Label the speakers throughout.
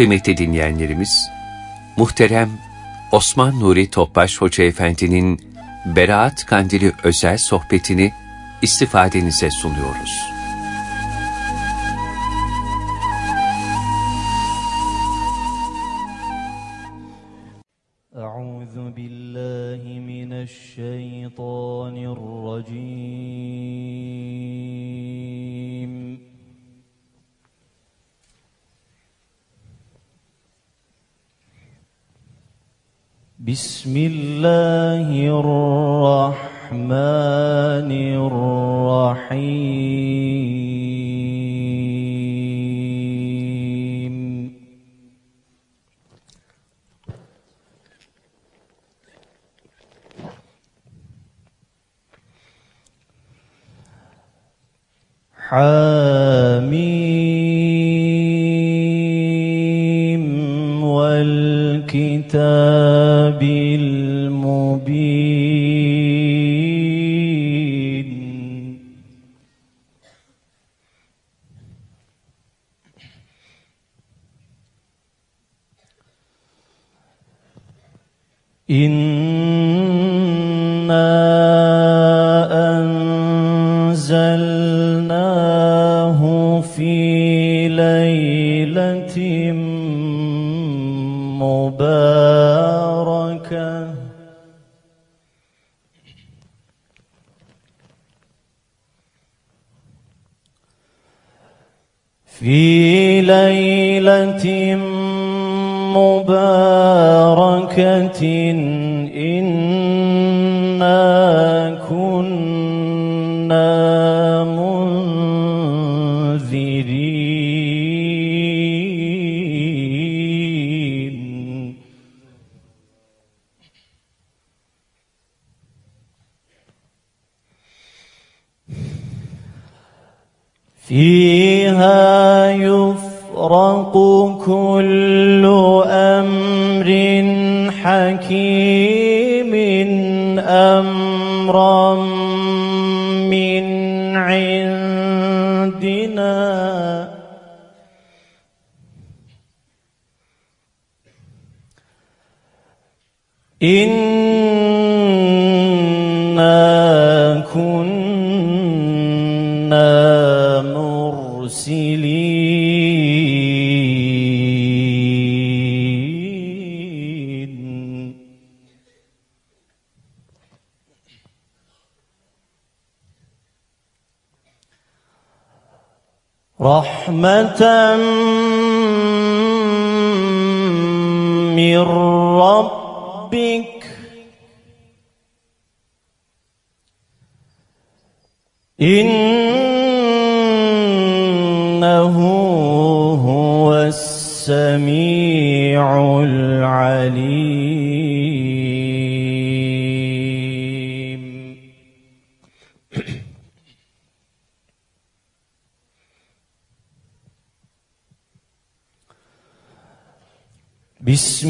Speaker 1: Kıymetli dinleyenlerimiz, muhterem Osman Nuri Topbaş Hoca Efendi'nin Beraat Kandili özel sohbetini istifadenize sunuyoruz.
Speaker 2: بسم الله الرحمن الرحيم. حميم الكتاب المبين. منذرين فيها يفرق كل أمر حكيم أمرا رحمة من ربك. إنه بسم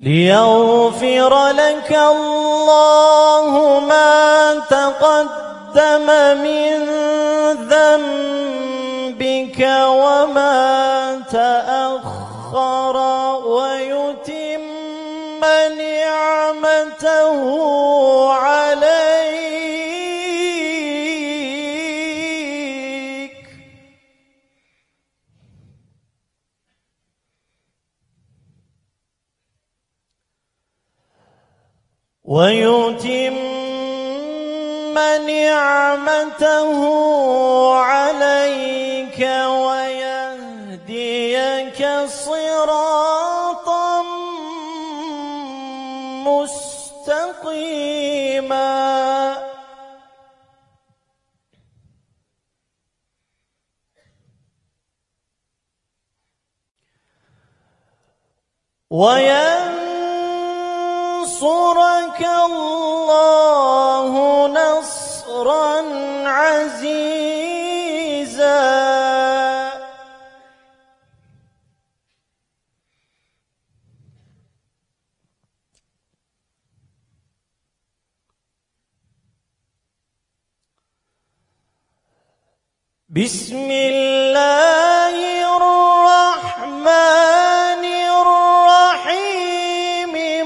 Speaker 2: ليغفر لك الله ما تقدم من ذنبك وما تأخر ويتم نعمته ويتم نعمته عليك ويهديك صراطا مستقيما. وينصرك الله نصرا عزيزا. بسم الله الرحمن الرحيم.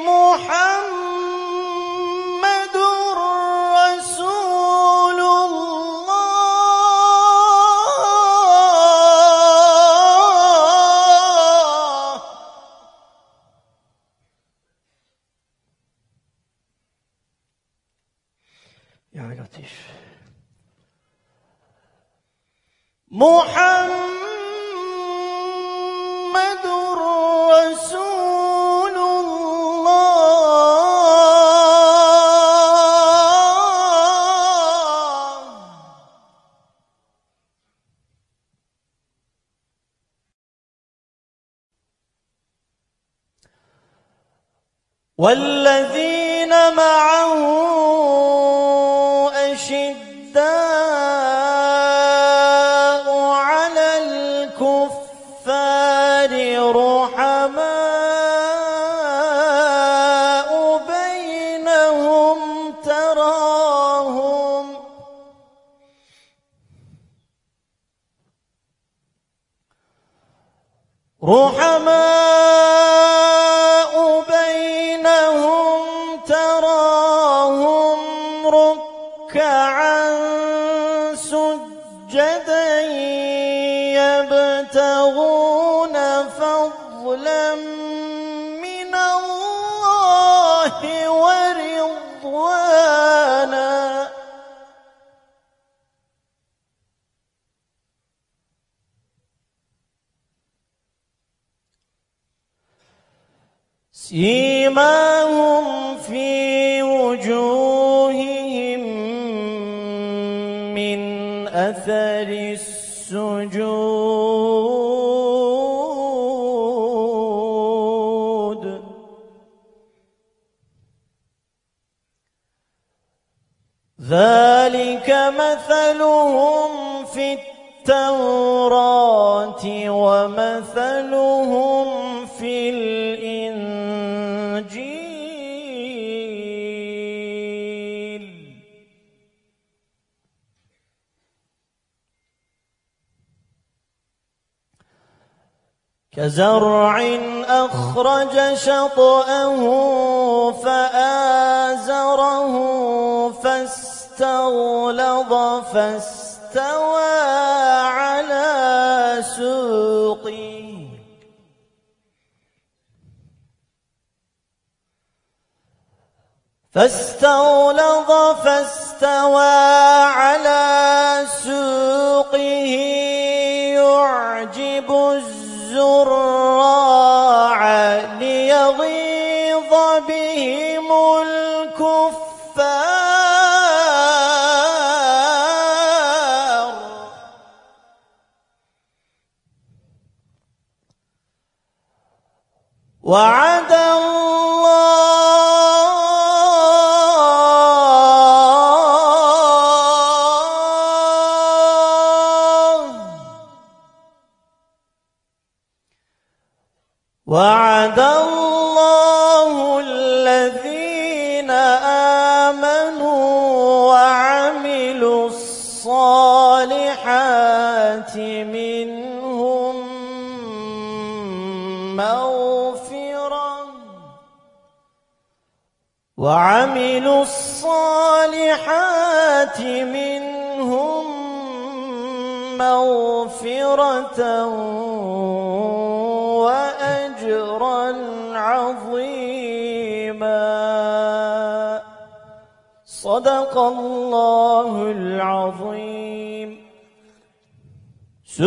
Speaker 2: محمد محمد رسول الله. والذين معه كزرع أخرج شطأه فآزره فاستغلظ فاستوى على سوقه. فاستغلظ فاستوى على سوقه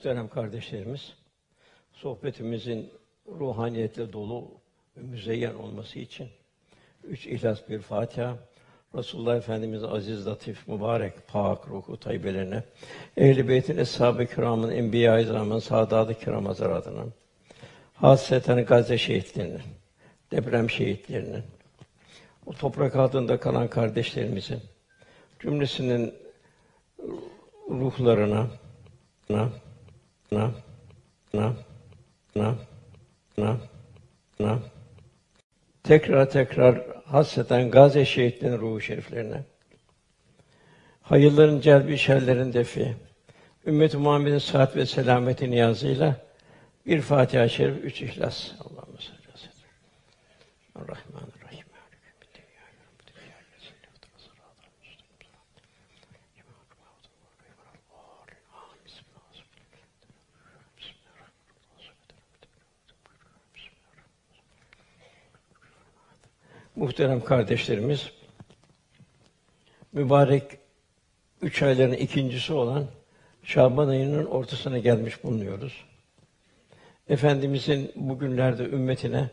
Speaker 3: muhterem kardeşlerimiz, sohbetimizin ruhaniyetle dolu ve müzeyyen olması için üç ihlas bir Fatiha, Resulullah Efendimiz aziz, latif, mübarek, pak ruhu tayyibelerine, ehl-i beytin, eshab-ı kiramın, enbiya-i izamın, saadat-ı kiram hazaratına, hasreten Gazze şehitlerinin, deprem şehitlerinin, o toprak altında kalan kardeşlerimizin, cümlesinin ruhlarına, na, na, na, na, na, na, tekrar tekrar hasreten Gazze şehitlerinin ruhu şeriflerine, hayırların celbi, şerlerin defi, ümmet-i Muhammed'in sıhhat ve selameti niyazıyla bir Fatiha-i Şerif, üç İhlas. Allahümme salli aleyhi ve sellem. Rahmanirrahim. Maliki yevmiddin. Ya Rabbi, ya Rabbi, sıratal müstakim. Muhterem kardeşlerimiz, mübarek üç ayların ikincisi olan Şaban ayının ortasına gelmiş bulunuyoruz. Efendimizin bugünlerde ümmetine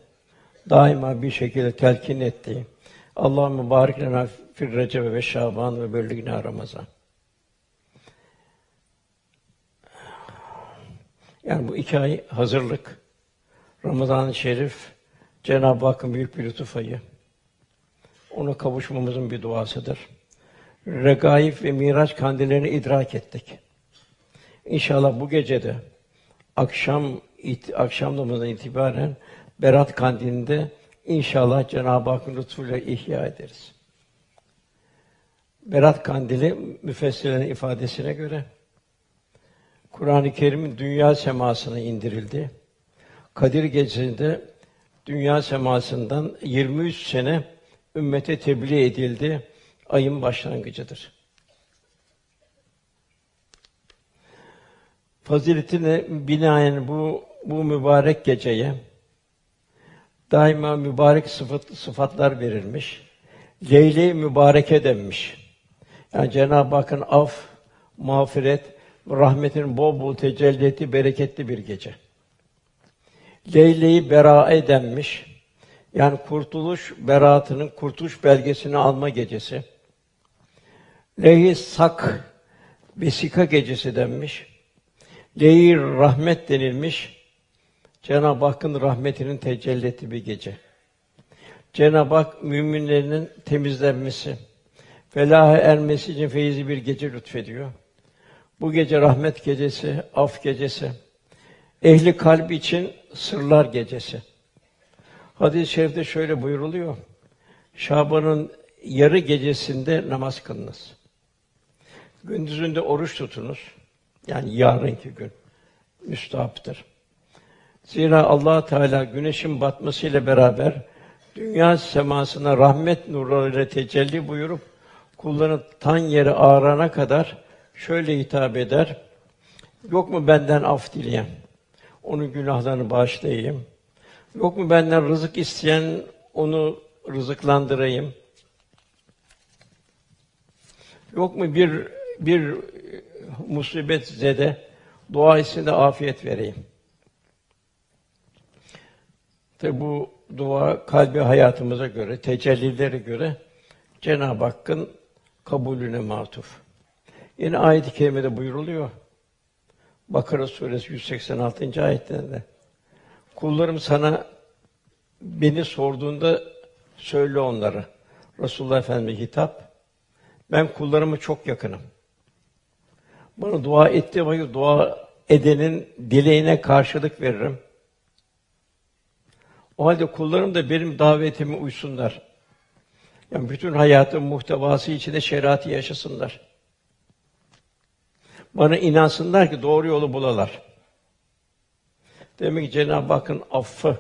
Speaker 3: daima bir şekilde telkin ettiği Allahümme barik lena fir recebe ve şaban ve belligna ramazan. Yani bu iki ay hazırlık. Ramazan-ı Şerif Cenab-ı Hakk'ın büyük bir lütuf ayı. Ona kavuşmamızın bir duasıdır. Regaib ve Miraç kandillerini idrak ettik. İnşallah bu gecede akşam it, akşam namazından itibaren Berat kandilinde inşallah Cenab-ı Hakk'ın lütfuyla ihya ederiz. Berat kandili müfessirlerin ifadesine göre Kur'an-ı Kerim'in dünya semasına indirildi. Kadir gecesinde dünya semasından 23 sene ümmete tebliğ edildi. Ayın başlangıcıdır. Faziletine binaen bu bu mübarek geceye daima mübarek sıfat, sıfatlar verilmiş. Leyle mübareke denmiş. Yani Cenab-ı Hakk'ın af, mağfiret, rahmetin bol bol tecelli ettiği bereketli bir gece. Leyle-i berae. Yani kurtuluş beraatının kurtuluş belgesini alma gecesi. Lehi sak vesika gecesi denmiş. Lehi rahmet denilmiş. Cenab-ı Hakk'ın rahmetinin tecelli bir gece. Cenab-ı Hak müminlerinin temizlenmesi, felaha ermesi için feyzi bir gece lütfediyor. Bu gece rahmet gecesi, af gecesi. Ehli kalp için sırlar gecesi. Hadis-i şerifte şöyle buyuruluyor. Şaban'ın yarı gecesinde namaz kılınız. Gündüzünde oruç tutunuz. Yani yarınki gün müstahaptır. Zira Allah Teala güneşin batmasıyla beraber dünya semasına rahmet nurlarıyla tecelli buyurup kulların tan yeri ağrana kadar şöyle hitap eder. Yok mu benden af dileyen? Onun günahlarını bağışlayayım. Yok mu benden rızık isteyen? Onu rızıklandırayım. Yok mu bir bir musibet zede dua içinde afiyet vereyim. Tabi bu dua kalbi hayatımıza göre, tecellilere göre Cenab-ı Hakk'ın kabulüne matuf. Yine ayet-i kerimede buyuruluyor. Bakara suresi 186. ayetinde kullarım sana beni sorduğunda söyle onlara. Resulullah Efendimiz hitap. Ben kullarıma çok yakınım. Bana dua ettiği vakit dua edenin dileğine karşılık veririm. O halde kullarım da benim davetime uysunlar. Yani bütün hayatın muhtevası içinde şeriatı yaşasınlar. Bana inansınlar ki doğru yolu bulalar. Demek ki Cenab-ı Hakk'ın affı,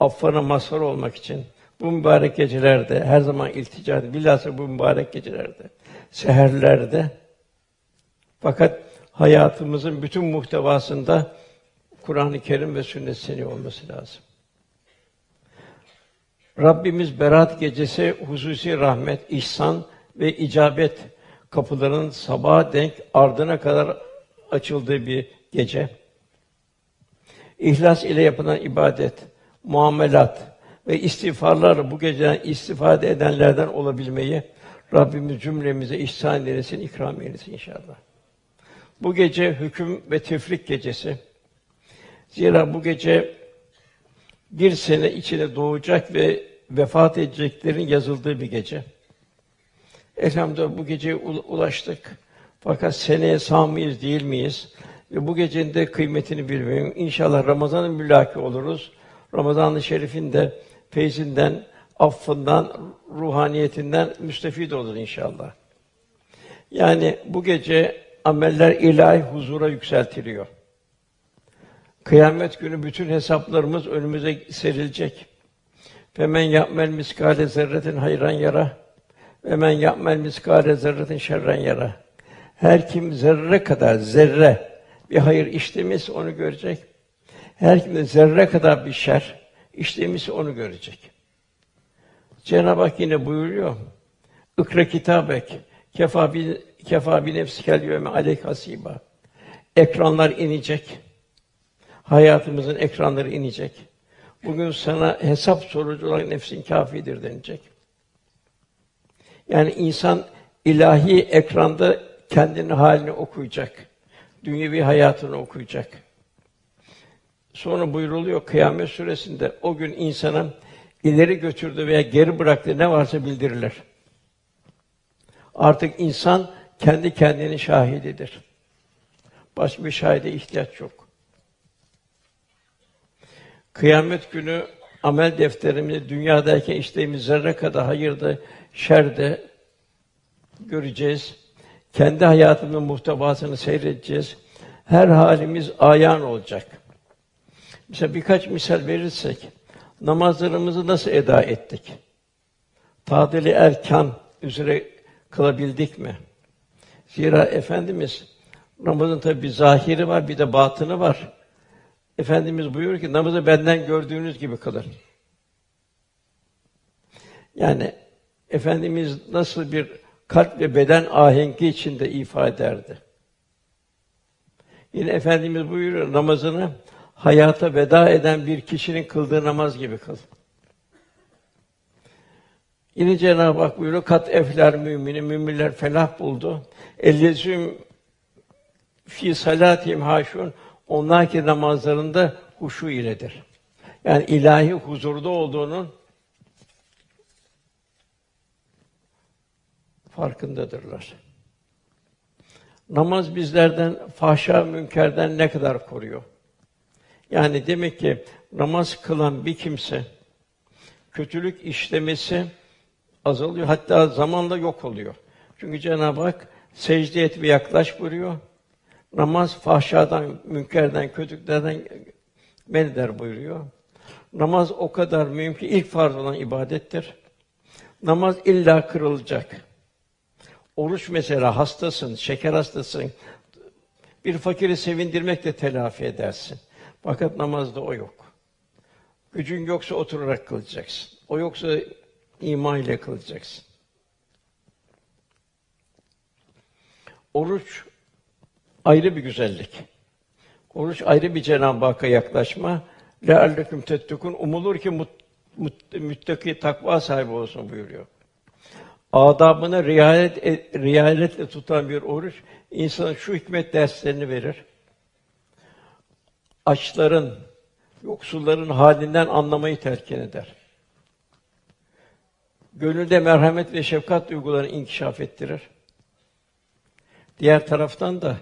Speaker 3: affına mazhar olmak için bu mübarek gecelerde her zaman iltica edin. Bilhassa bu mübarek gecelerde, seherlerde fakat hayatımızın bütün muhtevasında Kur'an-ı Kerim ve sünnet seni olması lazım. Rabbimiz Berat gecesi hususi rahmet, ihsan ve icabet kapılarının sabaha denk ardına kadar açıldığı bir gece. İhlas ile yapılan ibadet, muamelat ve istiğfarlarla bu geceden istifade edenlerden olabilmeyi Rabbimiz cümlemize ihsan eylesin, ikram eylesin inşallah. Bu gece hüküm ve tefrik gecesi. Zira bu gece bir sene içinde doğacak ve vefat edeceklerin yazıldığı bir gece. Elhamdülillah bu geceye ulaştık. Fakat seneye sağ mıyız, değil miyiz? Bu gecenin de kıymetini bilmiyorum. İnşallah Ramazan'ın mülaki oluruz. Ramazan-ı Şerif'in de feyzinden, affından, ruhaniyetinden müstefid olur inşallah. Yani bu gece ameller ilahi huzura yükseltiliyor. Kıyamet günü bütün hesaplarımız önümüze serilecek. Femen ya'mel miskale zerretin hayran yara ve men ya'mel miskale zerretin şerren yara. Her kim zerre kadar zerre bir hayır işlemiş onu görecek. Her kim de zerre kadar bir şer işlemiş onu görecek. Cenab-ı Hak yine buyuruyor. İkra kitabek kefa bi kefa bi nefsikel yevme aleyk hasiba. Ekranlar inecek. Hayatımızın ekranları inecek. Bugün sana hesap sorucu olarak nefsin kafidir denilecek. Yani insan ilahi ekranda kendini halini okuyacak. Dünyevi hayatını okuyacak. Sonra buyuruluyor Kıyamet Suresinde o gün insana ileri götürdü veya geri bıraktı ne varsa bildirilir. Artık insan kendi kendinin şahididir. Başka bir şahide ihtiyaç yok. Kıyamet günü amel defterimizi dünyadayken işlediğimiz zerre kadar hayırda, şerde göreceğiz. Kendi hayatımızın muhtevasını seyredeceğiz. Her halimiz ayan olacak. Mesela birkaç misal verirsek, namazlarımızı nasıl eda ettik? Tadili erkan üzere kılabildik mi? Zira Efendimiz namazın tabi bir zahiri var, bir de batını var. Efendimiz buyuruyor ki namazı benden gördüğünüz gibi kılın. Yani Efendimiz nasıl bir kalp ve beden ahengi içinde ifade ederdi. Yine Efendimiz buyuruyor namazını hayata veda eden bir kişinin kıldığı namaz gibi kıl. Yine Cenab-ı Hak buyuruyor kat efler mümini müminler felah buldu. Ellezüm fi salatihim haşun onlar ki namazlarında huşu iledir. Yani ilahi huzurda olduğunun farkındadırlar. Namaz bizlerden fahşa münkerden ne kadar koruyor? Yani demek ki namaz kılan bir kimse kötülük işlemesi azalıyor. Hatta zamanla yok oluyor. Çünkü Cenab-ı Hak secde et ve yaklaş buyuruyor. Namaz fahşadan, münkerden, kötülüklerden men eder buyuruyor. Namaz o kadar mühim ki ilk farz olan ibadettir. Namaz illa kırılacak. Oruç mesela hastasın, şeker hastasın. Bir fakiri sevindirmek de telafi edersin. Fakat namazda o yok. Gücün yoksa oturarak kılacaksın. O yoksa iman ile kılacaksın. Oruç ayrı bir güzellik. Oruç ayrı bir Cenab-ı Hakk'a yaklaşma. لَاَلَّكُمْ tettekun umulur ki mut, mut, müttaki takva sahibi olsun buyuruyor. Adabına riayet et, riayetle tutan bir oruç insana şu hikmet derslerini verir. Açların, yoksulların halinden anlamayı terkin eder. Gönülde merhamet ve şefkat duygularını inkişaf ettirir. Diğer taraftan da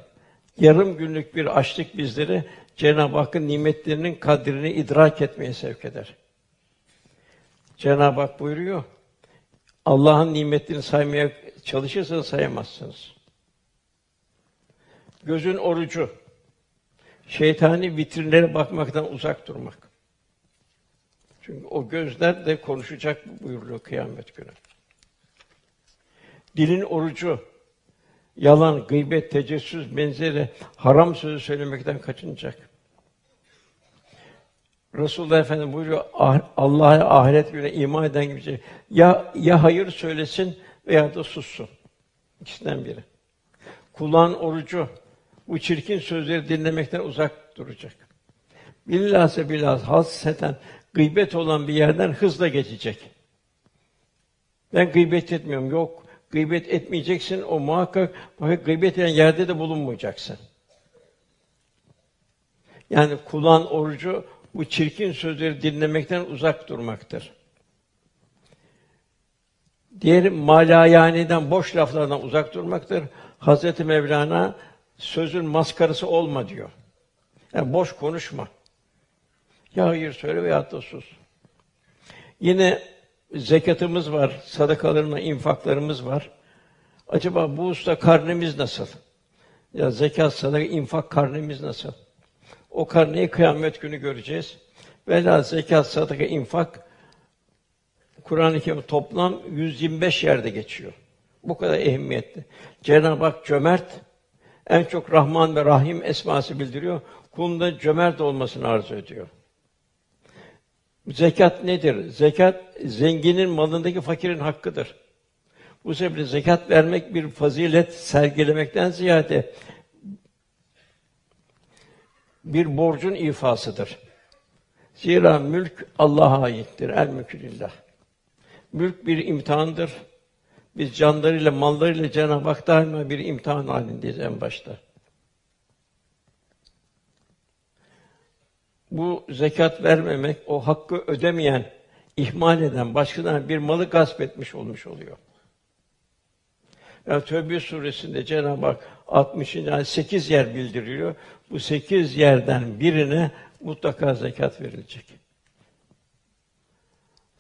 Speaker 3: yarım günlük bir açlık bizleri Cenab-ı Hakk'ın nimetlerinin kadrini idrak etmeye sevk eder. Cenab-ı Hak buyuruyor, Allah'ın nimetlerini saymaya çalışırsanız sayamazsınız. Gözün orucu, şeytani vitrinlere bakmaktan uzak durmak. Çünkü o gözler de konuşacak buyuruyor kıyamet günü. Dilin orucu, yalan, gıybet, tecessüs benzeri haram sözü söylemekten kaçınacak. Resulullah Efendimiz buyuruyor "Ah- Allah'a ahiret gününe iman eden kimse ya ya hayır söylesin veya da sussun. İkisinden biri. Kulağın orucu bu çirkin sözleri dinlemekten uzak duracak. Bilhassa bilhassa hasreten gıybet olan bir yerden hızla geçecek. Ben gıybet etmiyorum. Yok, gıybet etmeyeceksin. O muhakkak fakat gıybet eden yerde de bulunmayacaksın. Yani kulağın orucu bu çirkin sözleri dinlemekten uzak durmaktır. Diğeri malayaniden, boş laflardan uzak durmaktır. Hazreti Mevlana sözün maskarası olma diyor. Yani boş konuşma. Ya hayır söyle veya da sus. Yine zekatımız var, sadakalarımız, infaklarımız var. Acaba bu usta karnemiz nasıl? Ya zekat, sadaka, infak karnemiz nasıl? O karneyi kıyamet günü göreceğiz. Vela zekat, sadaka, infak Kur'an-ı Kerim toplam 125 yerde geçiyor. Bu kadar ehemmiyetli. Cenab-ı Hak cömert, en çok Rahman ve Rahim esması bildiriyor. Kulunda cömert olmasını arzu ediyor. Zekat nedir? Zekat zenginin malındaki fakirin hakkıdır. Bu sebeple zekat vermek bir fazilet sergilemekten ziyade bir borcun ifasıdır. Zira mülk Allah'a aittir. El mülkü lillah. Mülk bir imtihandır. Biz canlarıyla, mallarıyla Cenab-ı Hak daima bir imtihan halindeyiz en başta. Bu zekat vermemek, o hakkı ödemeyen, ihmal eden, başkadan bir malı gasp etmiş olmuş oluyor. Yani Tövbe suresinde Cenab-ı Hak 60. yani 8 yer bildiriyor. Bu 8 yerden birine mutlaka zekat verilecek.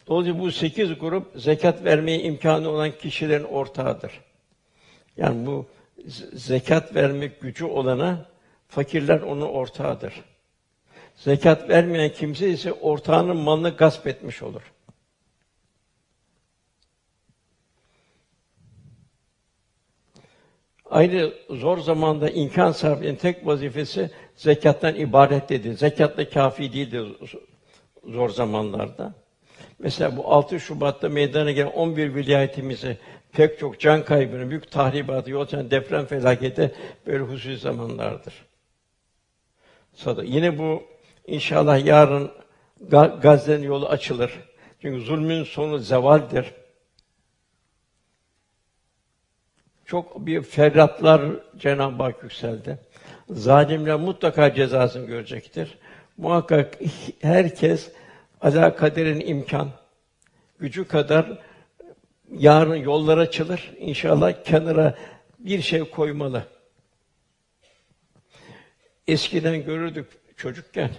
Speaker 3: Dolayısıyla bu sekiz grup zekat vermeye imkanı olan kişilerin ortağıdır. Yani bu zekat vermek gücü olana fakirler onun ortağıdır. Zekat vermeyen kimse ise ortağının malını gasp etmiş olur. Aynı zor zamanda imkan sahibinin tek vazifesi zekattan ibaret dedi. Zekat da kafi değildi zor zamanlarda. Mesela bu 6 Şubat'ta meydana gelen 11 vilayetimizi pek çok can kaybını, büyük tahribatı yol açan deprem felaketi böyle hususi zamanlardır. Sada. Yine bu inşallah yarın Ga- Gazze'nin yolu açılır. Çünkü zulmün sonu zevaldir. Çok bir ferratlar Cenab-ı Hak yükseldi. Zalimler mutlaka cezasını görecektir. Muhakkak herkes Azâ kaderin imkan gücü kadar yarın yollar açılır. İnşallah kenara bir şey koymalı. Eskiden görürdük çocukken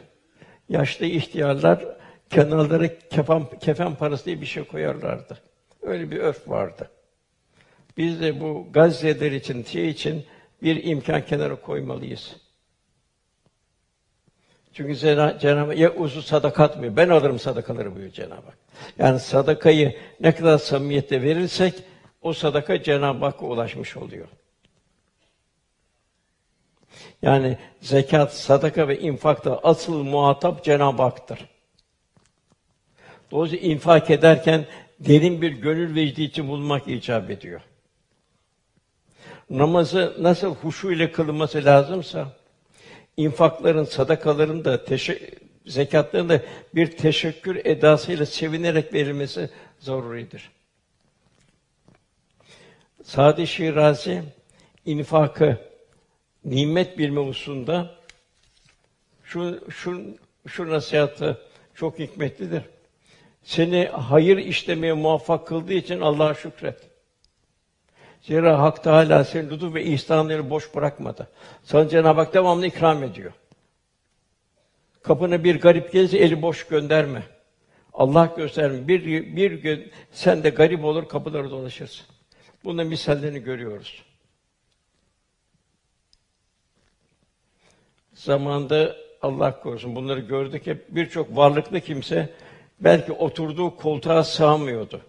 Speaker 3: yaşlı ihtiyarlar kenarlara kefen, kefen parası diye bir şey koyarlardı. Öyle bir örf vardı. Biz de bu Gazze'ler için, şey için bir imkan kenara koymalıyız. Çünkü Cenab- Cenab-ı ya uzu sadakat mı? Ben alırım sadakaları buyuruyor Cenab-ı Hak. Yani sadakayı ne kadar samimiyetle verirsek o sadaka Cenab-ı Hakk'a ulaşmış oluyor. Yani zekat, sadaka ve infakta asıl muhatap Cenab-ı Hak'tır. Dolayısıyla infak ederken derin bir gönül vecdi için bulmak icap ediyor. Namazı nasıl huşu ile kılınması lazımsa, infakların, sadakaların da, zekatların da bir teşekkür edasıyla sevinerek verilmesi zaruridir. Sadi Şirazi infakı nimet bilme hususunda şu şu şu nasihatı çok hikmetlidir. Seni hayır işlemeye muvaffak kıldığı için Allah'a şükret. Zira Hak Teâlâ seni lütuf ve ihsanları boş bırakmadı. Sana Cenab-ı Hak devamlı ikram ediyor. Kapına bir garip gelirse eli boş gönderme. Allah gösterme. Bir, bir gün sen de garip olur, kapıları dolaşırsın. Bunun misallerini görüyoruz. Zamanında Allah korusun bunları gördük hep birçok varlıklı kimse belki oturduğu koltuğa sığamıyordu.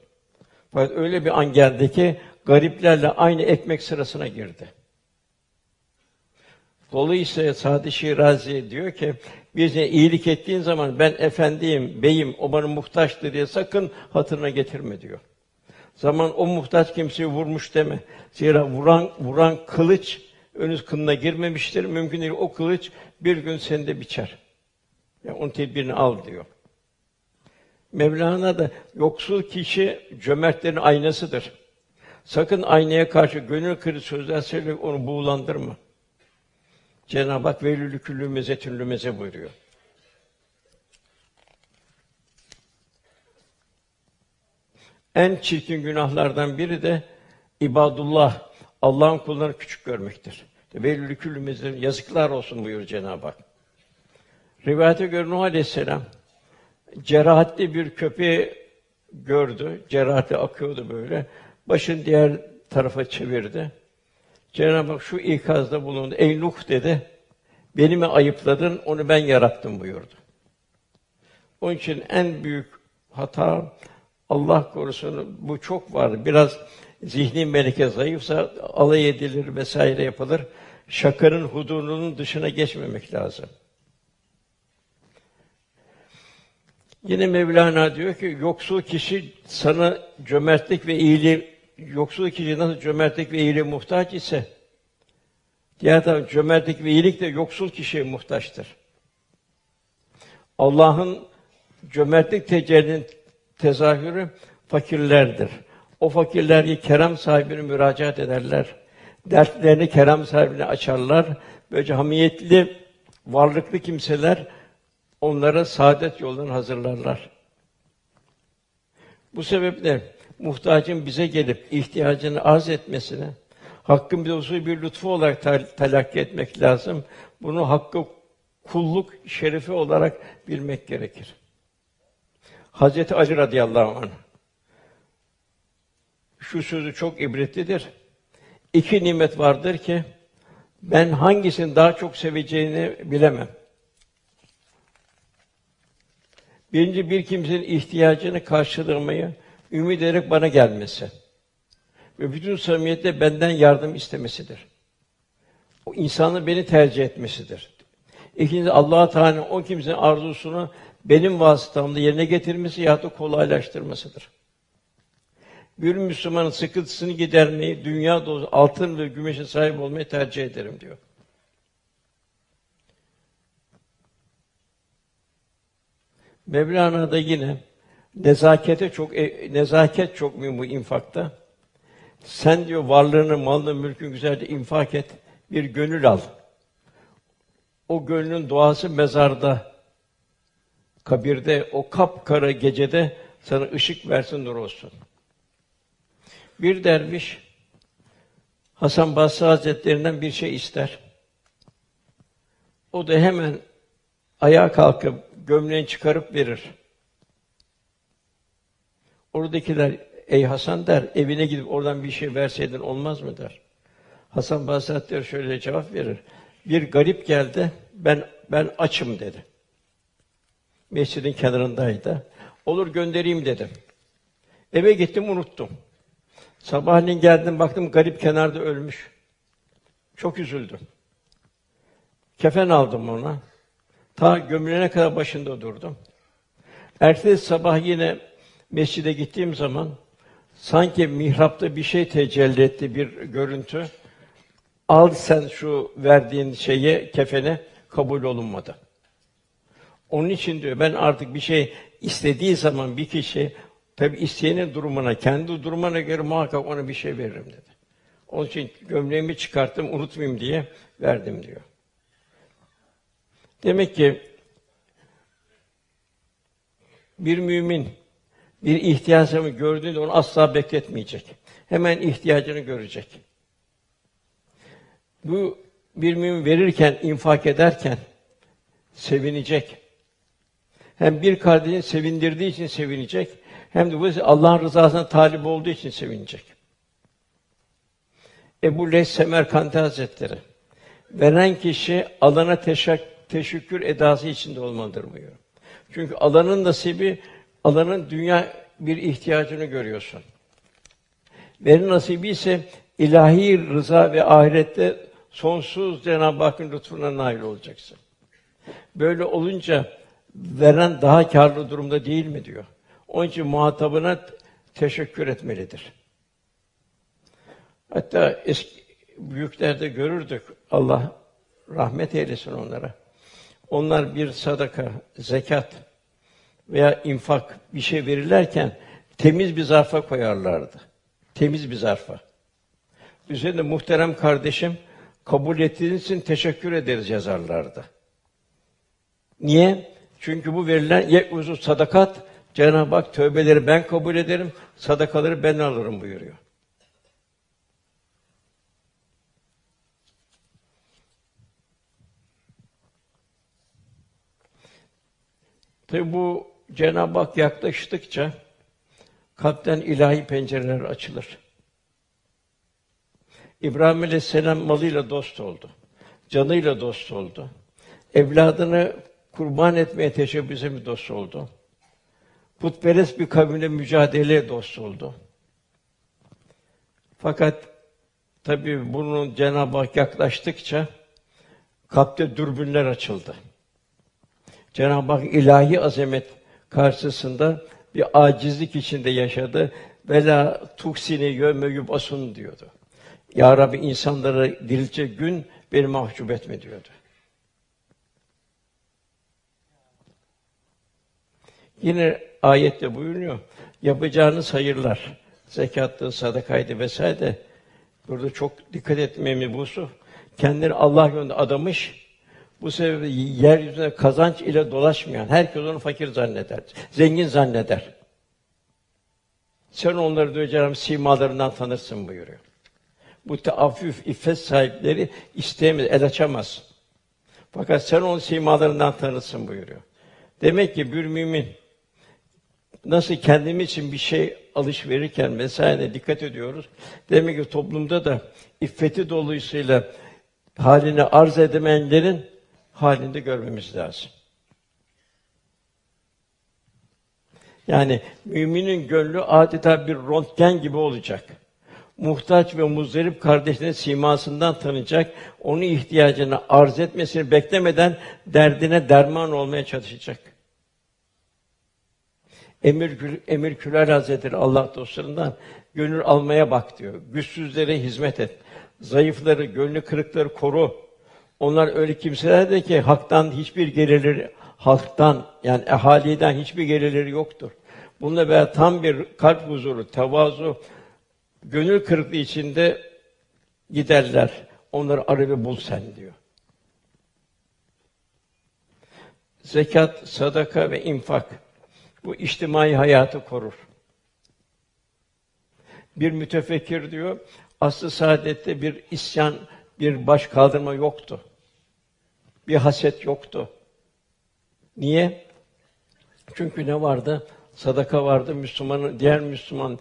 Speaker 3: Fakat öyle bir an geldi ki gariplerle aynı ekmek sırasına girdi. Dolayısıyla Sadi Şirazi diyor ki, bize iyilik ettiğin zaman ben efendiyim, beyim, o bana muhtaçtır diye sakın hatırına getirme diyor. Zaman o muhtaç kimseyi vurmuş deme. Zira vuran vuran kılıç önüz kınına girmemiştir. Mümkün değil o kılıç bir gün seni de biçer. Yani onun tedbirini al diyor. Mevlana da yoksul kişi cömertlerin aynasıdır. Sakın aynaya karşı gönül kırıcı sözler söyleyip onu buğulandırma. Cenab-ı Hak velülü küllü mezetün lümeze buyuruyor. En çirkin günahlardan biri de ibadullah, Allah'ın kullarını küçük görmektir. Velülü küllü mezetün yazıklar olsun buyuruyor Cenab-ı Hak. Rivayete göre Nuh Aleyhisselam cerahatli bir köpeği gördü. Cerahati akıyordu böyle. Başın diğer tarafa çevirdi. Cenab-ı Hak şu ikazda bulundu. Ey Nuh dedi. Beni mi ayıpladın? Onu ben yarattım buyurdu. Onun için en büyük hata Allah korusun bu çok var. Biraz zihni meleke zayıfsa alay edilir vesaire yapılır. Şakanın hududunun dışına geçmemek lazım. Yine Mevlana diyor ki yoksul kişi sana cömertlik ve iyiliği yoksul kişi nasıl cömertlik ve iyiliğe muhtaç ise diğer taraftan cömertlik ve iyilik de yoksul kişiye muhtaçtır. Allah'ın cömertlik tecellinin tezahürü fakirlerdir. O fakirler ki kerem sahibine müracaat ederler. Dertlerini kerem sahibine açarlar. Böylece hamiyetli, varlıklı kimseler onlara saadet yolunu hazırlarlar. Bu sebeple muhtacın bize gelip ihtiyacını arz etmesine hakkın usul bir lütfu olarak telakki etmek lazım. Bunu hakkı kulluk şerefi olarak bilmek gerekir. Hazreti Ali radıyallahu anh şu sözü çok ibretlidir. İki nimet vardır ki ben hangisini daha çok seveceğini bilemem. Birinci bir kimsenin ihtiyacını karşılamayı ümit ederek bana gelmesi ve bütün samimiyetle benden yardım istemesidir. O insanın beni tercih etmesidir. İkincisi Allah Teala o kimsenin arzusunu benim vasıtamla yerine getirmesi ya da kolaylaştırmasıdır. Bir Müslümanın sıkıntısını gidermeyi, dünya dolusu altın ve gümüşe sahip olmayı tercih ederim diyor. Mevlana da yine nezakete çok e, nezaket çok mühim infakta. Sen diyor varlığını, malını, mülkün güzelce infak et, bir gönül al. O gönlün duası mezarda, kabirde, o kapkara gecede sana ışık versin, nur olsun. Bir derviş Hasan Basri Hazretlerinden bir şey ister. O da hemen ayağa kalkıp gömleğini çıkarıp verir. Oradakiler ey Hasan der, evine gidip oradan bir şey verseydin olmaz mı der. Hasan Basri şöyle cevap verir. Bir garip geldi, ben ben açım dedi. Mescidin kenarındaydı. Olur göndereyim dedim. Eve gittim unuttum. Sabahleyin geldim baktım garip kenarda ölmüş. Çok üzüldüm. Kefen aldım ona. Ta gömülene kadar başında durdum. Ertesi sabah yine mescide gittiğim zaman sanki mihrapta bir şey tecelli etti bir görüntü. Al sen şu verdiğin şeyi kefene kabul olunmadı. Onun için diyor ben artık bir şey istediği zaman bir kişi tabi isteyenin durumuna, kendi durumuna göre muhakkak ona bir şey veririm dedi. Onun için gömleğimi çıkarttım unutmayayım diye verdim diyor. Demek ki bir mümin bir ihtiyacını gördüğünde onu asla bekletmeyecek. Hemen ihtiyacını görecek. Bu bir mümin verirken, infak ederken sevinecek. Hem bir kardeşini sevindirdiği için sevinecek, hem de bu Allah'ın rızasına talip olduğu için sevinecek. Ebu Leys Semerkandi Hazretleri veren kişi alana teşekkür teşekkür edası içinde olmalıdır buyuruyor. Çünkü alanın nasibi, alanın dünya bir ihtiyacını görüyorsun. Verin nasibi ise ilahi rıza ve ahirette Sonsuz Cenab-ı Hakk'ın lütfuna nail olacaksın. Böyle olunca veren daha karlı durumda değil mi diyor. Onun için muhatabına teşekkür etmelidir. Hatta eski büyüklerde görürdük. Allah rahmet eylesin onlara. Onlar bir sadaka, zekat veya infak bir şey verirlerken temiz bir zarfa koyarlardı. Temiz bir zarfa. Üzerinde muhterem kardeşim kabul ettiğiniz için teşekkür ederiz yazarlardı. Niye? Çünkü bu verilen ye'uzu sadakat Cenab-ı Hak tövbeleri ben kabul ederim, sadakaları ben alırım buyuruyor. Tabi bu Cenab-ı Hak yaklaştıkça kalpten ilahi pencereler açılır. İbrahim Aleyhisselam malıyla dost oldu. Canıyla dost oldu. Evladını kurban etmeye teşebbüse mi dost oldu? Putperest bir kavimle mücadeleye dost oldu. Fakat tabii bunun Cenab-ı Hak yaklaştıkça kalpte dürbünler açıldı. Cenab-ı Hak ilahi azamet karşısında bir acizlik içinde yaşadı. Vela tuksini yöme yubasun diyordu. Ya Rabbi insanları diriltecek gün beni mahcup etme diyordu. Yine ayette buyuruyor. Yapacağınız hayırlar, zekattı, sadakaydı vesaire. Burada çok dikkat etmemiz busu. Kendini Allah yolunda adamış, bu sebeple yeryüzünde kazanç ile dolaşmayan, herkes onu fakir zanneder, zengin zanneder. Sen onları duyacağım simalarından tanırsın buyuruyor. Bu teaffüf, iffet sahipleri isteyemez, el açamaz. Fakat sen onun simalarından tanırsın buyuruyor. Demek ki bir mümin nasıl kendimiz için bir şey alış verirken vesaire dikkat ediyoruz. Demek ki toplumda da iffeti dolayısıyla halini arz edemeyenlerin halinde görmemiz lazım. Yani müminin gönlü adeta bir röntgen gibi olacak. Muhtaç ve muzdarip kardeşinin simasından tanıyacak, onun ihtiyacını arz etmesini beklemeden derdine derman olmaya çalışacak. Emir, Emir Külal Hazretleri Allah dostlarından gönül almaya bak diyor. Güçsüzlere hizmet et. Zayıfları, gönlü kırıkları koru. Onlar öyle kimselerdir ki haktan hiçbir gelirleri halktan yani ehaliden hiçbir gelirleri yoktur. Bununla beraber tam bir kalp huzuru, tevazu, gönül kırıklığı içinde giderler. Onları arı bul sen diyor. Zekat, sadaka ve infak bu içtimai hayatı korur. Bir mütefekkir diyor, aslı saadette bir isyan, bir baş kaldırma yoktu. Bir haset yoktu. Niye? Çünkü ne vardı? Sadaka vardı. Müslümanın diğer Müslüman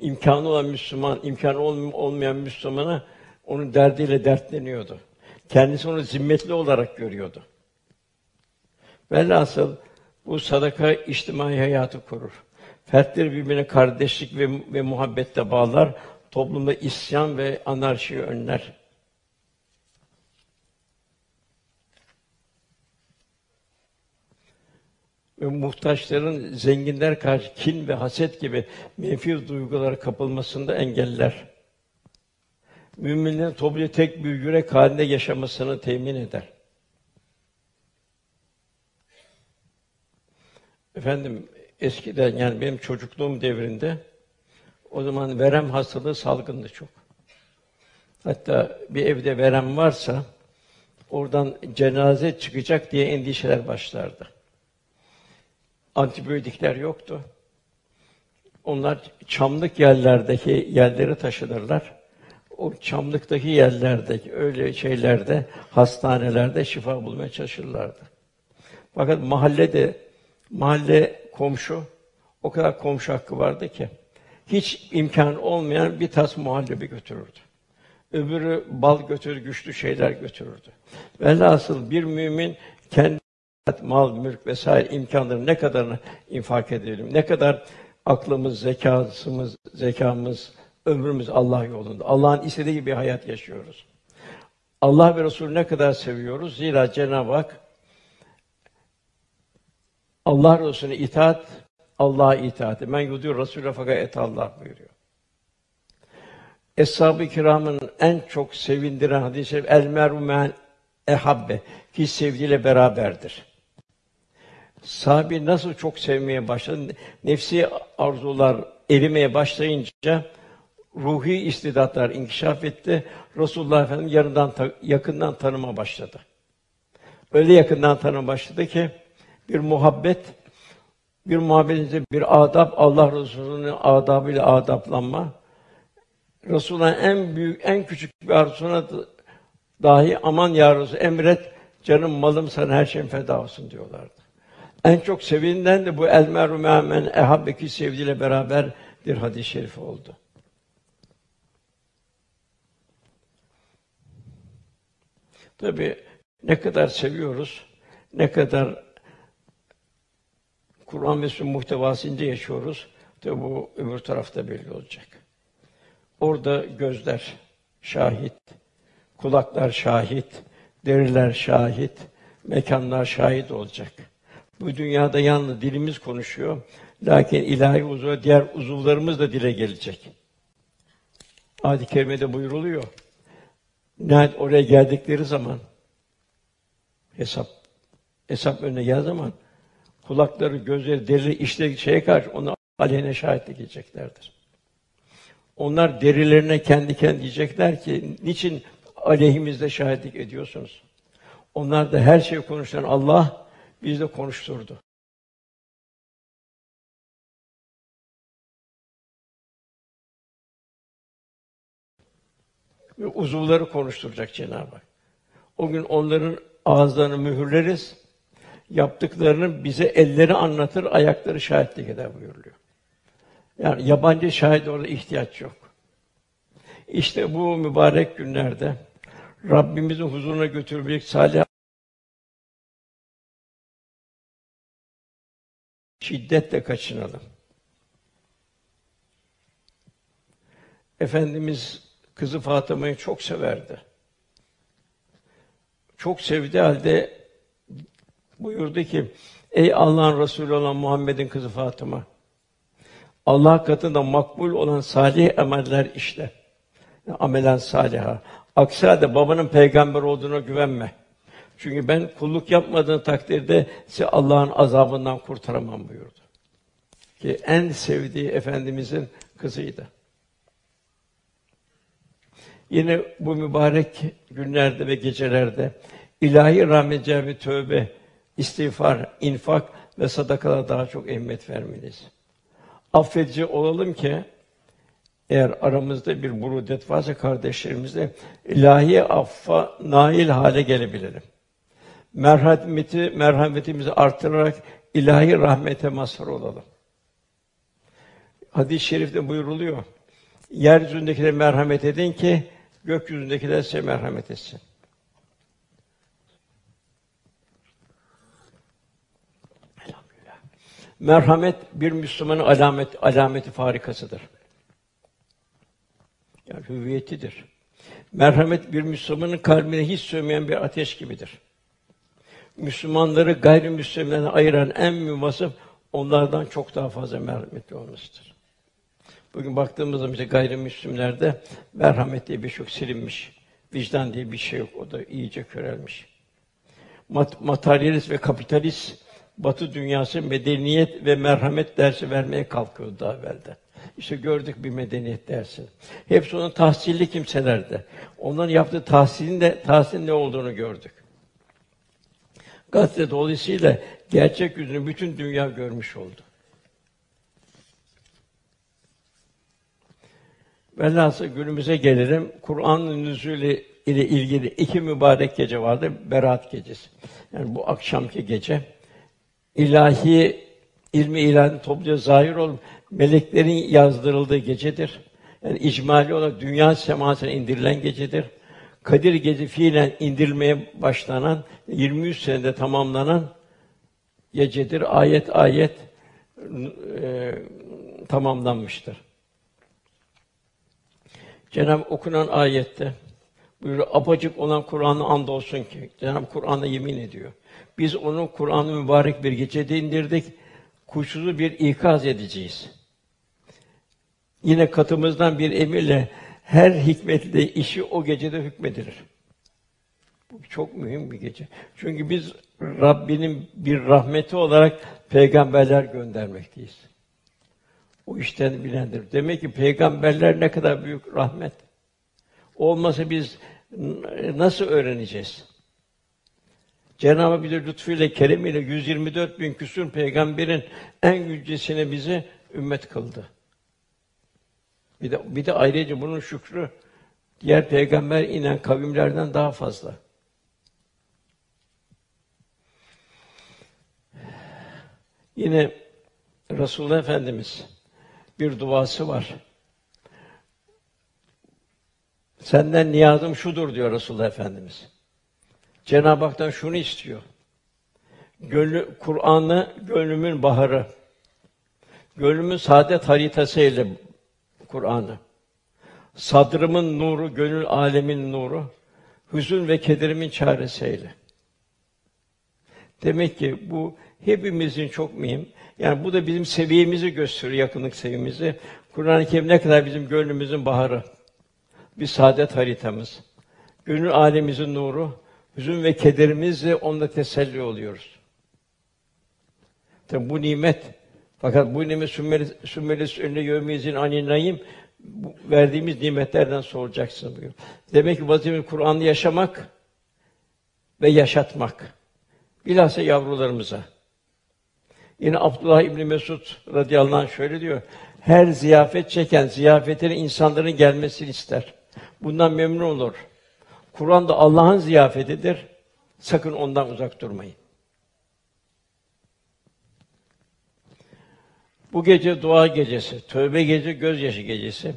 Speaker 3: imkanı olan Müslüman, imkanı olmayan Müslümana onun derdiyle dertleniyordu. Kendisi onu zimmetli olarak görüyordu. Velhasıl bu sadaka içtimai hayatı kurur. Fertleri birbirine kardeşlik ve, ve muhabbette bağlar, toplumda isyan ve anarşiyi önler. Muhtaçların zenginler karşı kin ve haset gibi menfi duygulara kapılmasında engeller. Müminlerin toplu tek bir yürek halinde yaşamasını temin eder. Efendim eskiden yani benim çocukluğum devrinde o zaman verem hastalığı salgındı çok. Hatta bir evde verem varsa oradan cenaze çıkacak diye endişeler başlardı antibiyotikler yoktu. Onlar çamlık yerlerdeki yerleri taşıdırlar. O çamlıktaki yerlerdeki öyle şeylerde hastanelerde şifa bulmaya çalışırlardı. Fakat mahallede mahalle komşu o kadar komşu hakkı vardı ki hiç imkan olmayan bir tas muhallebi götürürdü. Öbürü bal götürür, güçlü şeyler götürürdü. Velhasıl bir mümin kendi mal, mülk vesaire imkanları ne kadarını infak edelim? Ne kadar aklımız, zekasımız, zekamız, ömrümüz Allah yolunda. Allah'ın istediği bir hayat yaşıyoruz. Allah ve Resulü ne kadar seviyoruz? Zira Cenab-ı Hak Allah Resulüne itaat, Allah'a itaat. Men yudiyor Resulü fakat et Allah buyuruyor. Eshab-ı kiramın en çok sevindiren hadisi el meru men ehabbe ki sevgiyle beraberdir. Sahabi nasıl çok sevmeye başladı, nefsi arzular erimeye başlayınca ruhi istidatlar inkişaf etti. Resulullah Efendimiz yanından yakından tanıma başladı. Öyle yakından tanıma başladı ki bir muhabbet, bir muhabbetinizde bir adab, Allah Resulü'nün adabıyla adaplanma. Resulullah'ın en büyük, en küçük bir arzusuna dahi aman ya Resul, emret, canım malım sana her şeyin feda olsun diyorlardı. En çok sevilen de bu el meru men ehabbeki sevdiğiyle beraber bir hadis-i şerif oldu. Tabi ne kadar seviyoruz, ne kadar Kur'an ve sünnet muhtevasında yaşıyoruz. Tabi bu öbür tarafta belli olacak. Orada gözler şahit, kulaklar şahit, deriler şahit, mekanlar şahit olacak. Bu dünyada yalnız dilimiz konuşuyor. Lakin ilahi uzuva diğer uzuvlarımız da dile gelecek. Adi kerimede buyuruluyor. Nihayet oraya geldikleri zaman hesap hesap önüne geldiği zaman kulakları, gözleri, deri, işte şeye karşı onu aleyhine şahitlik edeceklerdir. Onlar derilerine kendi kendi diyecekler ki niçin aleyhimizde şahitlik ediyorsunuz? Onlar da her şeyi konuşan Allah biz de konuşturdu. Ve uzuvları konuşturacak Cenab-ı Hak. O gün onların ağızlarını mühürleriz. Yaptıklarını bize elleri anlatır, ayakları şahitlik eder buyuruluyor. Yani yabancı şahit orada ihtiyaç yok. İşte bu mübarek günlerde Rabbimizin huzuruna götürecek salih şiddetle kaçınalım. Efendimiz kızı Fatıma'yı çok severdi. Çok sevdi halde buyurdu ki: Ey Allah'ın Resulü olan Muhammed'in kızı Fatıma, Allah katında makbul olan salih emeller işle. Amelen saliha. Aksi halde babanın peygamber olduğuna güvenme. Çünkü ben kulluk yapmadığın takdirde sizi Allah'ın azabından kurtaramam buyurdu. Ki en sevdiği efendimizin kızıydı. Yine bu mübarek günlerde ve gecelerde ilahi rahmet cevabı tövbe, istiğfar, infak ve sadakalara daha çok emmet vermeliyiz. Affedici olalım ki eğer aramızda bir burudet varsa kardeşlerimizle ilahi affa nail hale gelebilelim. Merhameti merhametimizi artırarak ilahi rahmete mazhar olalım. Hadis-i şerifte buyuruluyor. Yeryüzündekilere merhamet edin ki gökyüzündekiler size merhamet etsin. Merhamet bir Müslümanın alamet alameti farikasıdır. Yani hüviyetidir. Merhamet bir Müslümanın kalbine hiç sönmeyen bir ateş gibidir. Müslümanları gayrimüslimlerden ayıran en mühim vasıf onlardan çok daha fazla merhametli olmasıdır. Bugün baktığımızda işte gayrimüslimlerde merhamet diye bir şey yok, silinmiş. Vicdan diye bir şey yok, o da iyice körelmiş. Mat materyalist ve kapitalist Batı dünyası medeniyet ve merhamet dersi vermeye kalkıyordu daha evvelde. İşte gördük bir medeniyet dersi. Hepsi onun tahsilli kimselerde. Onların yaptığı tahsilin de tahsilin ne olduğunu gördük. Gazete dolayısıyla gerçek yüzünü bütün dünya görmüş oldu. Velhasıl günümüze gelelim. Kur'an nüzulü ile ilgili iki mübarek gece vardı. Berat gecesi. Yani bu akşamki gece ilahi ilmi ilahi topluca zahir olup meleklerin yazdırıldığı gecedir. Yani icmali olarak dünya semasına indirilen gecedir. Kadir gece fiilen indirilmeye başlanan 23 senede tamamlanan gecedir. Ayet ayet e, tamamlanmıştır. Cenab-ı okunan ayette Buyuruyor, apacık olan Kur'an'a and olsun ki Cenab-ı Kur'an'a yemin ediyor. Biz onu Kur'an-ı mübarek bir gecede indirdik. Kuşsuz bir ikaz edeceğiz. Yine katımızdan bir emirle her hikmetle işi o gecede hükmedilir. Bu çok mühim bir gece. Çünkü biz Rabbinin bir rahmeti olarak peygamberler göndermekteyiz. O işten bilendir. Demek ki peygamberler ne kadar büyük rahmet. Olmasa biz nasıl öğreneceğiz? Cenab-ı bize lütfuyla, keremiyle 124 bin küsur peygamberin en yücesine bizi ümmet kıldı. Bir de, bir de ayrıca bunun şükrü diğer peygamber inen kavimlerden daha fazla. Yine Resulullah Efendimiz bir duası var. Senden niyazım şudur diyor Resulullah Efendimiz. Cenab-ı Hak'tan şunu istiyor. Gönlü Kur'an'ı gönlümün baharı. Gönlümün saadet haritası ile Kur'an'ı. Sadrımın nuru, gönül alemin nuru. Hüzün ve kederimin çaresiyle. Demek ki bu hepimizin çok mühim. Yani bu da bizim seviyemizi gösteriyor, yakınlık seviyemizi. Kur'an-ı Kerim ne kadar bizim gönlümüzün baharı, bir saadet haritamız. Gönül alemimizin nuru, hüzün ve kederimizle onda teselli oluyoruz. Tabi bu nimet, fakat bu nimet sümmeli sümmeli önüne yevmiyizin aninayim verdiğimiz nimetlerden soracaksın buyuruyor. Demek ki vazifemiz Kur'an'ı yaşamak ve yaşatmak. Bilhassa yavrularımıza. Yine Abdullah İbni Mesud radıyallahu anh şöyle diyor. Her ziyafet çeken ziyafetine insanların gelmesini ister. Bundan memnun olur. Kur'an da Allah'ın ziyafetidir. Sakın ondan uzak durmayın. Bu gece dua gecesi, tövbe gece, gözyaşı gecesi.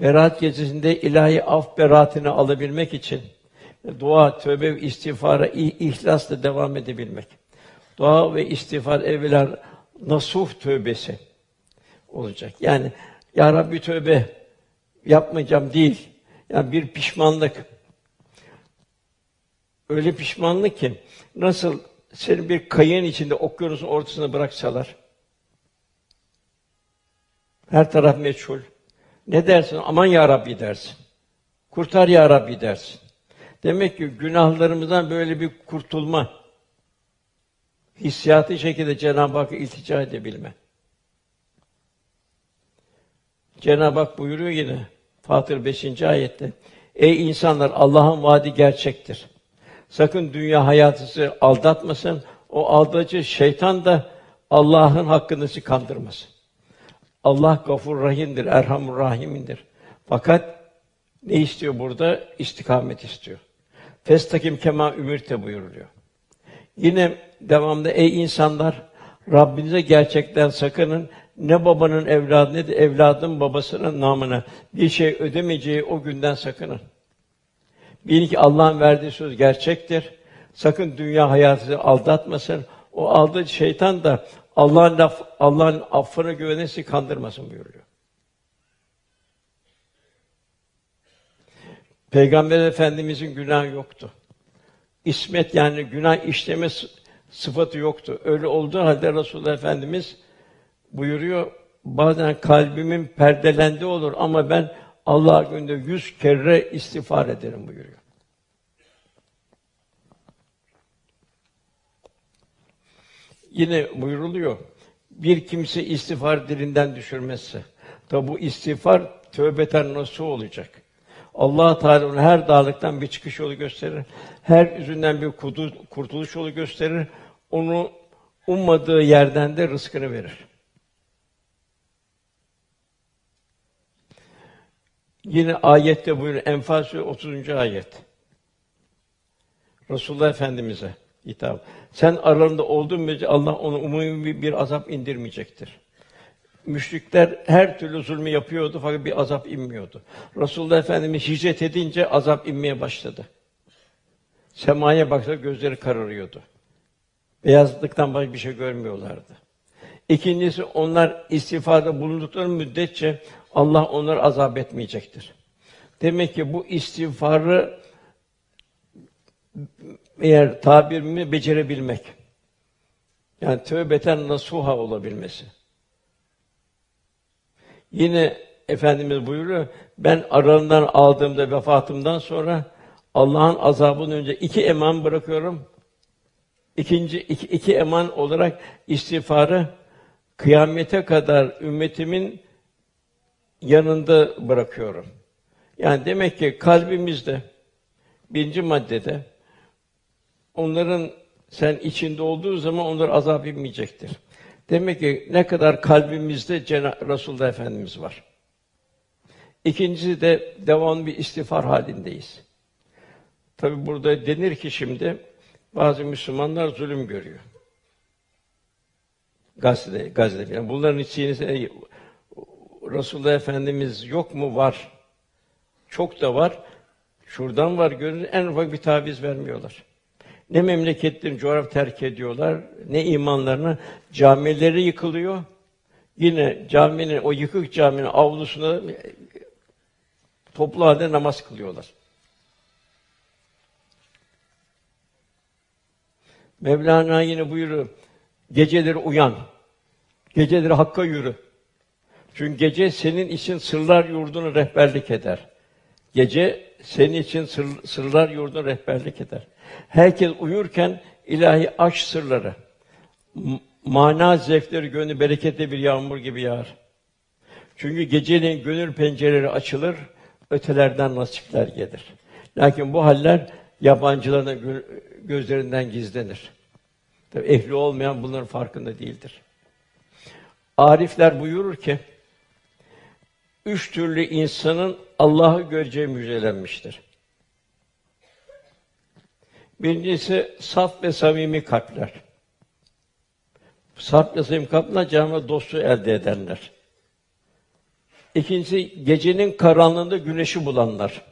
Speaker 3: Berat gecesinde ilahi af beratını alabilmek için dua, tövbe ve istiğfara ihlasla devam edebilmek. Dua ve istiğfar evveler nasuh tövbesi olacak. Yani ya Rabbi tövbe yapmayacağım değil. Yani bir pişmanlık. Öyle pişmanlık ki nasıl seni bir kayığın içinde okyanusun ortasına bıraksalar her taraf meçhul. Ne dersin? Aman ya Rabbi dersin. Kurtar ya Rabbi dersin. Demek ki günahlarımızdan böyle bir kurtulma hissiyatı şekilde Cenab-ı Hakk'a iltica edebilme. Cenab-ı Hak buyuruyor yine Fatır 5. ayette. Ey insanlar Allah'ın vaadi gerçektir. Sakın dünya hayatınızı aldatmasın. O aldatıcı şeytan da Allah'ın hakkını sizi kandırmasın. Allah Gafur Rahim'dir, Erhamur Rahim'indir. Fakat ne istiyor burada? İstikamet istiyor. Festakim kema ümirte buyuruluyor. Yine devamlı ey insanlar Rabbinize gerçekten sakının. Ne babanın evladı ne de evladın babasının namına bir şey ödemeyeceği o günden sakının. Bilin ki Allah'ın verdiği söz gerçektir. Sakın dünya hayatı aldatmasın. O aldığı şeytan da Allah'ın laf, Allah'ın affına güvenesi kandırmasın buyuruyor. Peygamber Efendimizin günah yoktu. İsmet yani günah işleme sıfatı yoktu. Öyle olduğu halde Resulullah Efendimiz buyuruyor, bazen kalbimin perdelendi olur ama ben Allah günde yüz kere istiğfar ederim buyuruyor. Yine buyuruluyor, bir kimse istiğfar dilinden düşürmezse, tabi bu istiğfar tövbeten nasıl olacak? Allah Teala ona her dağlıktan bir çıkış yolu gösterir. Her üzünden bir kurtuluş yolu gösterir. Onu ummadığı yerden de rızkını verir. Yine ayette buyuruyor Enfal 30. ayet. Resulullah Efendimize hitap. Sen aralarında olduğun müddetçe Allah onu umumi bir azap indirmeyecektir. Müşrikler her türlü zulmü yapıyordu fakat bir azap inmiyordu. Resulullah Efendimiz hicret edince azap inmeye başladı. Semaya baksa gözleri kararıyordu. Beyazlıktan başka bir şey görmüyorlardı. İkincisi onlar istiğfarda bulundukları müddetçe Allah onları azap etmeyecektir. Demek ki bu istiğfarı eğer tabirimi becerebilmek. Yani tövbeten nasuha olabilmesi. Yine Efendimiz buyuruyor, ben aralarından aldığımda vefatımdan sonra Allah'ın azabının önce iki eman bırakıyorum. İkinci iki, iki eman olarak istiğfarı kıyamete kadar ümmetimin yanında bırakıyorum. Yani demek ki kalbimizde birinci maddede onların sen içinde olduğu zaman onlar azap inmeyecektir. Demek ki ne kadar kalbimizde Cenab Resulullah Efendimiz var. İkincisi de devamlı bir istiğfar halindeyiz. Tabi burada denir ki şimdi bazı Müslümanlar zulüm görüyor. Gazze, Gazze'de. Yani bunların içinde Resulullah Efendimiz yok mu? Var. Çok da var. Şuradan var görünür en ufak bir taviz vermiyorlar. Ne memleketlerini coğraf terk ediyorlar, ne imanlarını camileri yıkılıyor. Yine caminin o yıkık caminin avlusunda toplu halde namaz kılıyorlar. Mevlana yine buyuruyor, geceleri uyan, geceleri hakka yürü. Çünkü gece senin için sırlar yurduna rehberlik eder. Gece senin için sır, sırlar yurduna rehberlik eder. Herkes uyurken ilahi aşk sırları, mana zevkleri gönlü bereketli bir yağmur gibi yağar. Çünkü geceleyin gönül pencereleri açılır, ötelerden nasipler gelir. Lakin bu haller yabancıların gözlerinden gizlenir. Tabii ehli olmayan bunların farkında değildir. Arifler buyurur ki, üç türlü insanın Allah'ı göreceği müjdelenmiştir. Birincisi saf ve samimi kalpler. Saf ve samimi kalpler canlı dostu elde edenler. İkincisi gecenin karanlığında güneşi bulanlar.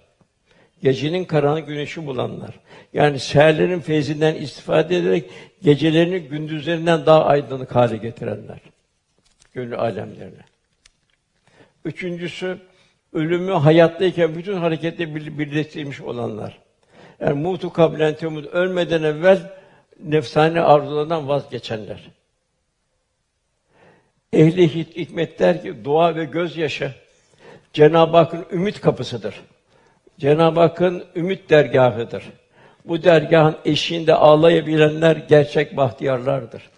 Speaker 3: Gecenin karanlık güneşi bulanlar. Yani seherlerin feyzinden istifade ederek gecelerini gündüzlerinden daha aydınlık hale getirenler. Gönül alemlerine. Üçüncüsü ölümü hayattayken bütün harekette birleştirmiş olanlar. Yani mutu kablen temut ölmeden evvel nefsane arzularından vazgeçenler. Ehli hikmet der ki dua ve gözyaşı Cenab-ı Hakk'ın ümit kapısıdır. Cenab-ı Hakk'ın ümit dergahıdır. Bu dergahın eşiğinde ağlayabilenler gerçek bahtiyarlardır.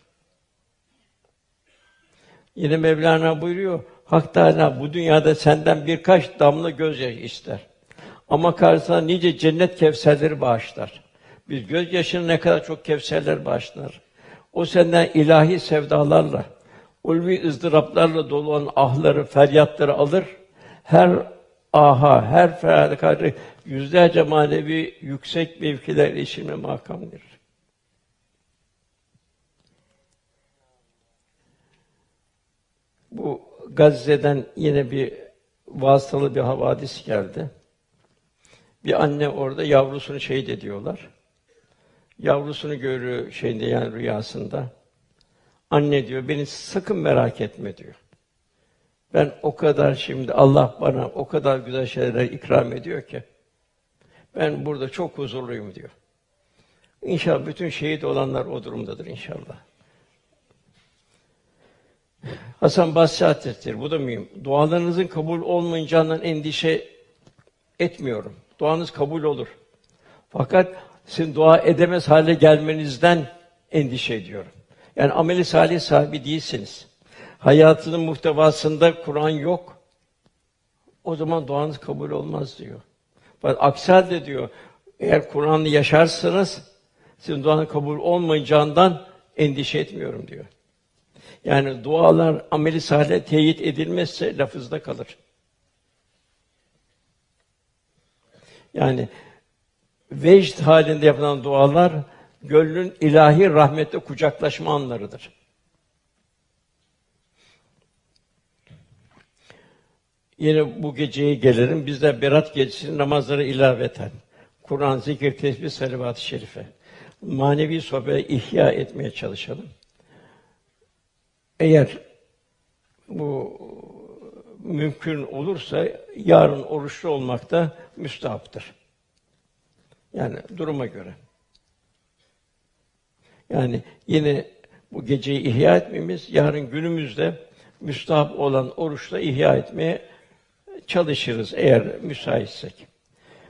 Speaker 3: Yine Mevlana buyuruyor, Hak Teâlâ bu dünyada senden birkaç damla gözyaşı ister. Ama karşısına nice cennet kevserleri bağışlar. Biz gözyaşını ne kadar çok kevserler bağışlar. O senden ilahi sevdalarla, ulvi ızdıraplarla dolu olan ahları, feryatları alır. Her aha, her feryatı yüzlerce manevi yüksek mevkiler erişimine makamdır. Bu Gazze'den yine bir vasıtalı bir havadis geldi. Bir anne orada yavrusunu şehit ediyorlar. Yavrusunu görüyor şeyinde yani rüyasında. Anne diyor, beni sakın merak etme diyor. Ben o kadar şimdi Allah bana o kadar güzel şeyler ikram ediyor ki ben burada çok huzurluyum diyor. İnşallah bütün şehit olanlar o durumdadır inşallah. Hasan Basri Hazretleri, bu da mühim. Dualarınızın kabul olmayacağından endişe etmiyorum. Duanız kabul olur. Fakat sizin dua edemez hale gelmenizden endişe ediyorum. Yani ameli salih sahibi değilsiniz. Hayatının muhtevasında Kur'an yok. O zaman duanız kabul olmaz diyor. Fakat aksi halde diyor, eğer Kur'an'ı yaşarsanız sizin duanız kabul olmayacağından endişe etmiyorum diyor. Yani dualar ameli salih teyit edilmezse lafızda kalır. Yani vecd halinde yapılan dualar gönlün ilahi rahmette kucaklaşma anlarıdır. Yine bu geceye gelirim. Biz de Berat gecesi namazları ilaveten Kur'an, zikir, tesbih, salavat-ı şerife manevi sohbeti ihya etmeye çalışalım. Eğer bu mümkün olursa yarın oruçlu olmak da müstahaptır. Yani duruma göre. Yani yine bu geceyi ihya etmemiz, yarın günümüzde müstahap olan oruçla ihya etmeye çalışırız eğer müsaitsek.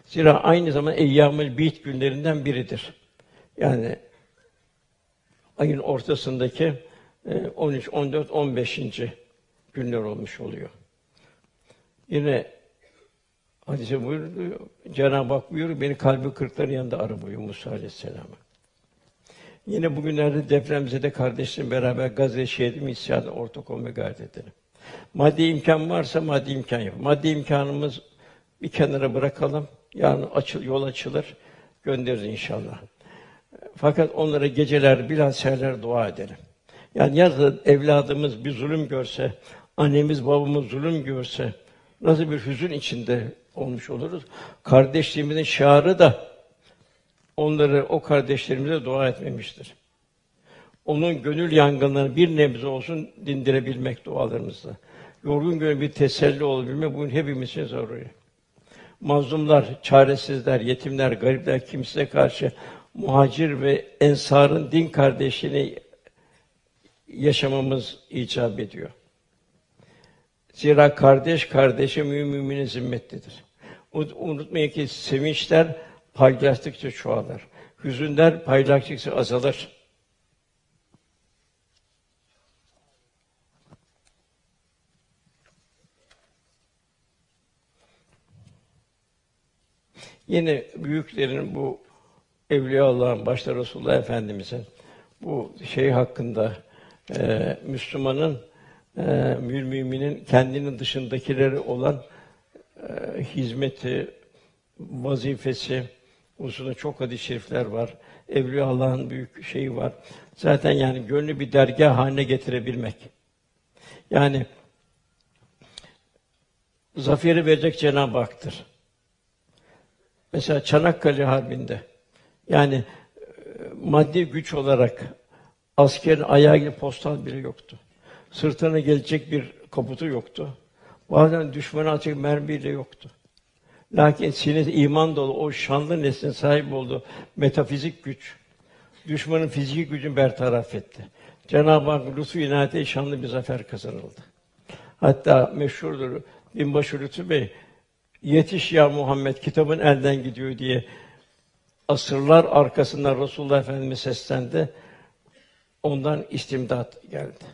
Speaker 3: Zira aynı zaman eyyamül bit günlerinden biridir. Yani ayın ortasındaki 13, 14, 15. günler olmuş oluyor. Yine hadise buyuruyor, Cenab-ı Hak buyuruyor, beni kalbi kırıkların yanında ara buyuruyor Musa Aleyhisselam'a. Yine bugünlerde depremzede kardeşlerim beraber Gazze şehidimi isyanına ortak olmaya gayret edelim. Maddi imkan varsa maddi imkan yap. Maddi imkanımız bir kenara bırakalım. Yarın açıl, yol açılır, göndeririz inşallah. Fakat onlara geceler, biraz seherler dua edelim. Yani yazın evladımız bir zulüm görse, annemiz babamız zulüm görse, nasıl bir hüzün içinde olmuş oluruz. Kardeşliğimizin şiarı da onları o kardeşlerimize dua etmemiştir. Onun gönül yangınlarını bir nebze olsun dindirebilmek dualarımızla. Yorgun gönül bir teselli olabilmek bugün hepimiz için zaruri. Mazlumlar, çaresizler, yetimler, garipler kimseye karşı muhacir ve ensarın din kardeşliğini yaşamamız icap ediyor. Zira kardeş kardeşe müminin zimmetlidir. Unutmayın ki sevinçler paylaştıkça çoğalır. Hüzünler paylaştıkça azalır. Yine büyüklerin bu Evliya Allah'ın başta Resulullah Efendimiz'in bu şey hakkında e, Müslümanın e, müminin kendinin dışındakileri olan e, hizmeti, vazifesi hususunda çok hadis-i şerifler var. Evliya Allah'ın büyük şeyi var. Zaten yani gönlü bir dergah haline getirebilmek. Yani zaferi verecek Cenab-ı Hak'tır. Mesela Çanakkale Harbi'nde yani e, maddi güç olarak askerin ayağı gibi postal biri yoktu. Sırtına gelecek bir kaputu yoktu. Bazen düşmana atacak mermi bile yoktu. Lakin sinesi iman dolu o şanlı neslin sahip olduğu metafizik güç düşmanın fiziki gücünü bertaraf etti. Cenab-ı Hak lütfu inayetiyle şanlı bir zafer kazanıldı. Hatta meşhurdur Binbaşı Lütfü Bey yetiş ya Muhammed kitabın elden gidiyor diye asırlar arkasından Resulullah Efendimiz seslendi. Ondan istimdat geldi.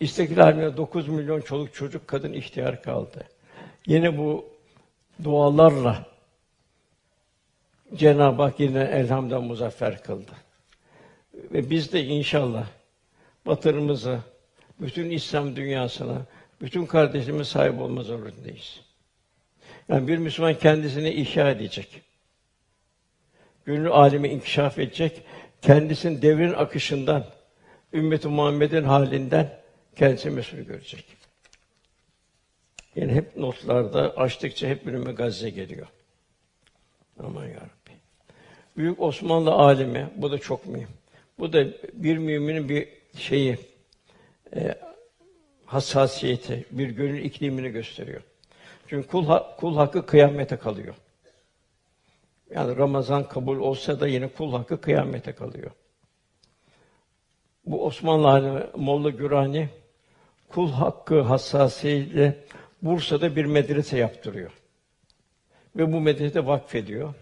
Speaker 3: İstiklal Harbi'nde 9 milyon çoluk çocuk kadın ihtiyar kaldı. Yine bu dualarla Cenab-ı Hak yine elhamdülillah muzaffer kıldı. Ve biz de inşallah batırımızı, bütün İslam dünyasına, bütün kardeşimiz sahip olma zorundayız. Yani bir Müslüman kendisini ihya edecek. Gönül alemi inkişaf edecek. Kendisinin devrin akışından, ümmet-i Muhammed'in halinden kendisi mesul görecek. Yani hep notlarda açtıkça hep önüme Gazze geliyor. Aman ya Rabbi. Büyük Osmanlı alimi, bu da çok mühim. Bu da bir müminin bir şeyi, e, hassasiyeti, bir gönül iklimini gösteriyor. Çünkü kul, ha, kul hakkı kıyamete kalıyor. Yani Ramazan kabul olsa da yine kul hakkı kıyamete kalıyor. Bu Osmanlı alimi Molla Gürani kul hakkı hassasiyetiyle Bursa'da bir medrese yaptırıyor. Ve bu medresede vakfediyor.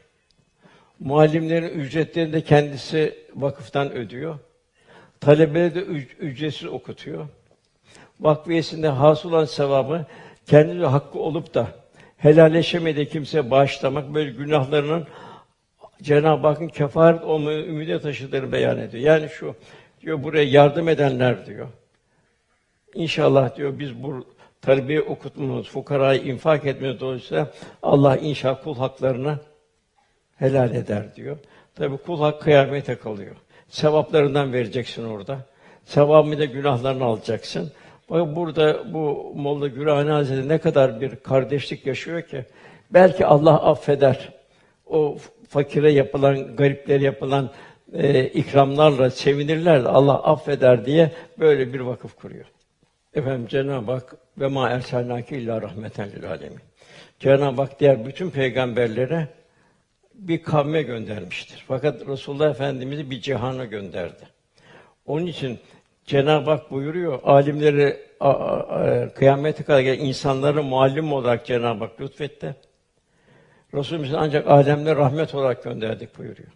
Speaker 3: Muallimlerin ücretlerini de kendisi vakıftan ödüyor. Talebeleri de ücretsiz okutuyor. Vakfiyesinde hasıl olan sevabı kendi hakkı olup da helalleşemediği kimse bağışlamak böyle günahlarının Cenab-ı Hakk'ın kefaret olmayı ümide taşıdığını beyan ediyor. Yani şu diyor buraya yardım edenler diyor. İnşallah diyor biz bu terbiye okutmamız, fukarayı infak etmemiz dolayısıyla Allah inşallah kul haklarını helal eder diyor. Tabi kul hak kıyamete kalıyor. Sevaplarından vereceksin orada. Sevabını da günahlarını alacaksın. Burada bu Molla Gürani Hazretleri ne kadar bir kardeşlik yaşıyor ki belki Allah affeder. O fakire yapılan, gariplere yapılan e, ikramlarla sevinirler de Allah affeder diye böyle bir vakıf kuruyor. Efendim Cenab-ı Hak ve ma erselnake illa rahmeten lil alemin. Cenab-ı Hak diğer bütün peygamberlere bir kavme göndermiştir. Fakat Resulullah Efendimiz'i bir cihana gönderdi. Onun için Cenab-ı Hak buyuruyor, alimleri a, a, a, kıyamete kadar gelen insanları muallim olarak Cenab-ı Hak lütfetti. Resulümüzü ancak alemle rahmet olarak gönderdik buyuruyor.